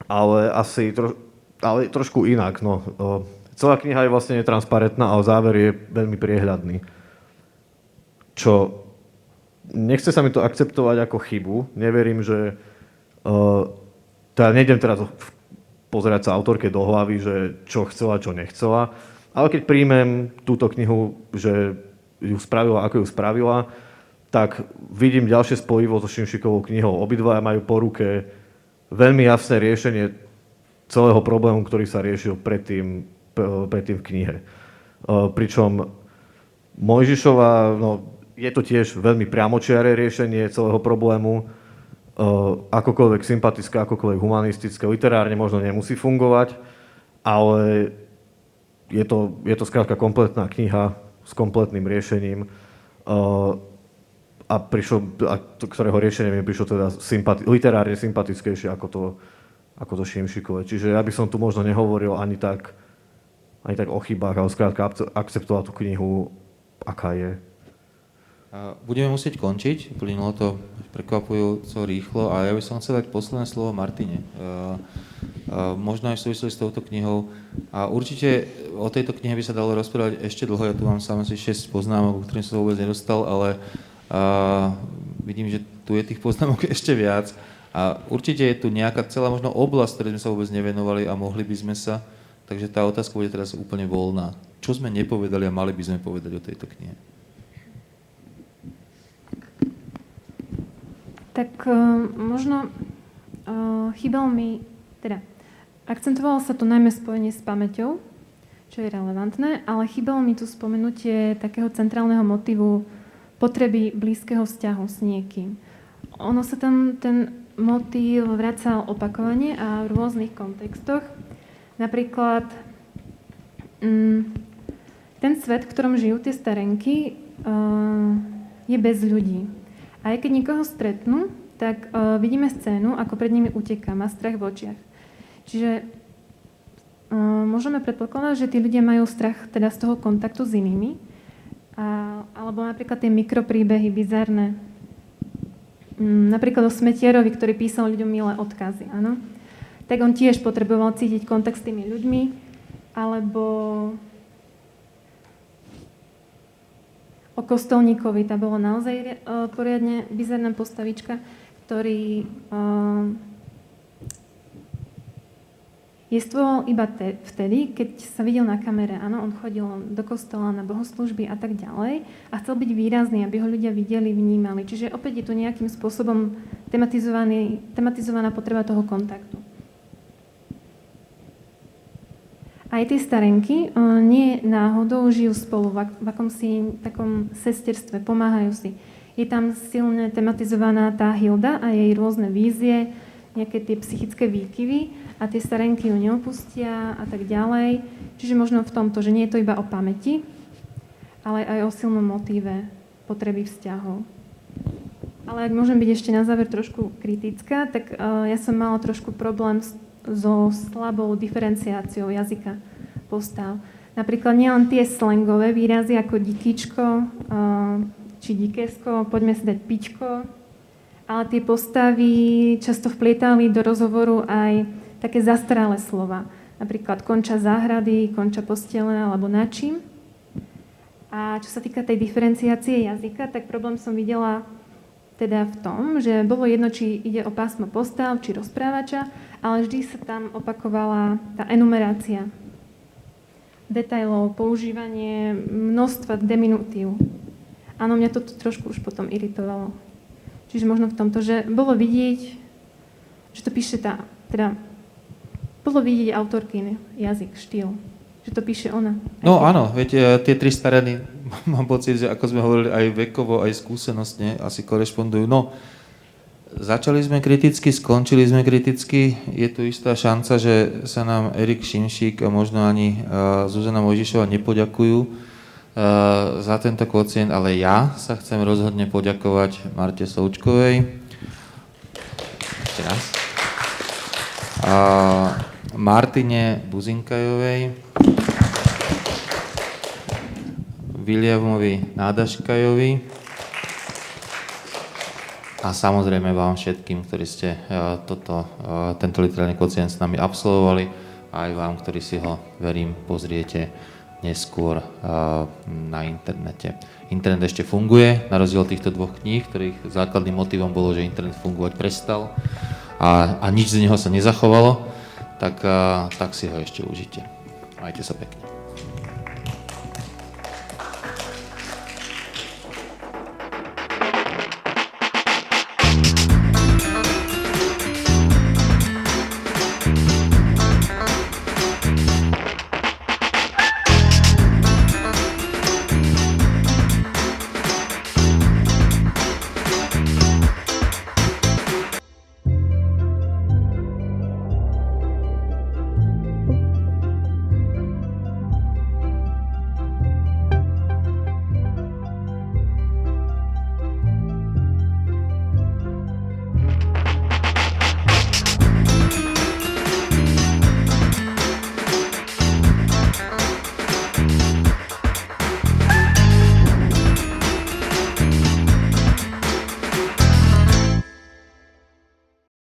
ale asi tro, ale trošku inak. No. Celá kniha je vlastne netransparentná, ale záver je veľmi priehľadný. Čo nechce sa mi to akceptovať ako chybu. Neverím, že... Uh, teda nejdem teraz pozerať sa autorke do hlavy, že čo chcela, čo nechcela. Ale keď príjmem túto knihu, že ju spravila, ako ju spravila, tak vidím ďalšie spojivo so Šimšikovou knihou. Obidvaja majú po ruke veľmi jasné riešenie celého problému, ktorý sa riešil predtým, predtým v knihe. E, pričom Mojžišová, no, je to tiež veľmi priamočiare riešenie celého problému, e, akokoľvek sympatické, akokoľvek humanistické, literárne možno nemusí fungovať, ale je to, je to skrátka kompletná kniha s kompletným riešením. A, prišlo, a to, ktorého riešenie mi prišlo teda sympati- literárne sympatickejšie ako to, ako to Šimšikové. Čiže ja by som tu možno nehovoril ani tak, ani tak o chybách, ale skrátka akceptoval tú knihu, aká je. Budeme musieť končiť, plynulo to prekvapujúco rýchlo a ja by som chcel dať posledné slovo Martine. Možno aj v s touto knihou. A určite o tejto knihe by sa dalo rozprávať ešte dlho. Ja tu mám sám asi 6 poznámok, o ktorým som sa vôbec nedostal, ale a vidím, že tu je tých poznámok ešte viac. A určite je tu nejaká celá možno oblasť, ktoré sme sa vôbec nevenovali a mohli by sme sa. Takže tá otázka bude teraz úplne voľná. Čo sme nepovedali a mali by sme povedať o tejto knihe? Tak uh, možno uh, chýbal mi, teda akcentovalo sa tu najmä spojenie s pamäťou, čo je relevantné, ale chýbalo mi tu spomenutie takého centrálneho motivu potreby blízkeho vzťahu s niekým. Ono sa tam ten motív vracal opakovane a v rôznych kontextoch. Napríklad mm, ten svet, v ktorom žijú tie starenky, uh, je bez ľudí. A aj keď niekoho stretnú, tak uh, vidíme scénu, ako pred nimi uteká, má strach v očiach. Čiže uh, môžeme predpokladať, že tí ľudia majú strach teda z toho kontaktu s inými, a, alebo napríklad tie mikropríbehy bizarné. Mm, napríklad o Smetierovi, ktorý písal ľuďom milé odkazy, áno. Tak on tiež potreboval cítiť kontakt s tými ľuďmi, alebo o Kostolníkovi, tá bola naozaj uh, poriadne bizarná postavička, ktorý uh, Jestvoval iba te, vtedy, keď sa videl na kamere. Áno, on chodil do kostola na bohoslužby a tak ďalej a chcel byť výrazný, aby ho ľudia videli, vnímali. Čiže opäť je tu nejakým spôsobom tematizovaná potreba toho kontaktu. aj tie starenky nie náhodou žijú spolu v, v akomsi takom sesterstve, pomáhajú si. Je tam silne tematizovaná tá Hilda a jej rôzne vízie, nejaké tie psychické výkyvy a tie starenky ju neopustia a tak ďalej. Čiže možno v tomto, že nie je to iba o pamäti, ale aj o silnom motíve potreby vzťahov. Ale ak môžem byť ešte na záver trošku kritická, tak uh, ja som mala trošku problém s so slabou diferenciáciou jazyka postav. Napríklad nielen tie slangové výrazy ako dikičko či dikesko, poďme si dať pičko, ale tie postavy často vplietali do rozhovoru aj také zastaralé slova. Napríklad konča záhrady, konča postele alebo načím. A čo sa týka tej diferenciácie jazyka, tak problém som videla teda v tom, že bolo jedno, či ide o pásmo postav, či rozprávača, ale vždy sa tam opakovala tá enumerácia detailov, používanie množstva deminutív. Áno, mňa to trošku už potom iritovalo. Čiže možno v tomto, že bolo vidieť, že to píše tá, teda bolo vidieť autorky jazyk, štýl, že to píše ona. No áno, viete, tie tri stareny, mám pocit, že ako sme hovorili aj vekovo, aj skúsenostne, asi korešpondujú. No, Začali sme kriticky, skončili sme kriticky. Je tu istá šanca, že sa nám Erik Šimšík a možno ani uh, Zuzana Mojžišova nepoďakujú uh, za tento kocient, ale ja sa chcem rozhodne poďakovať Marte Součkovej. Ešte raz. Uh, Martine Buzinkajovej, Williamovi Nádaškajovi, a samozrejme vám všetkým, ktorí ste e, toto, e, tento literárny kocient s nami absolvovali a aj vám, ktorí si ho, verím, pozriete neskôr e, na internete. Internet ešte funguje, na rozdiel týchto dvoch kníh, ktorých základným motivom bolo, že internet fungovať prestal a, a nič z neho sa nezachovalo, tak, tak si ho ešte užite. Majte sa pekne.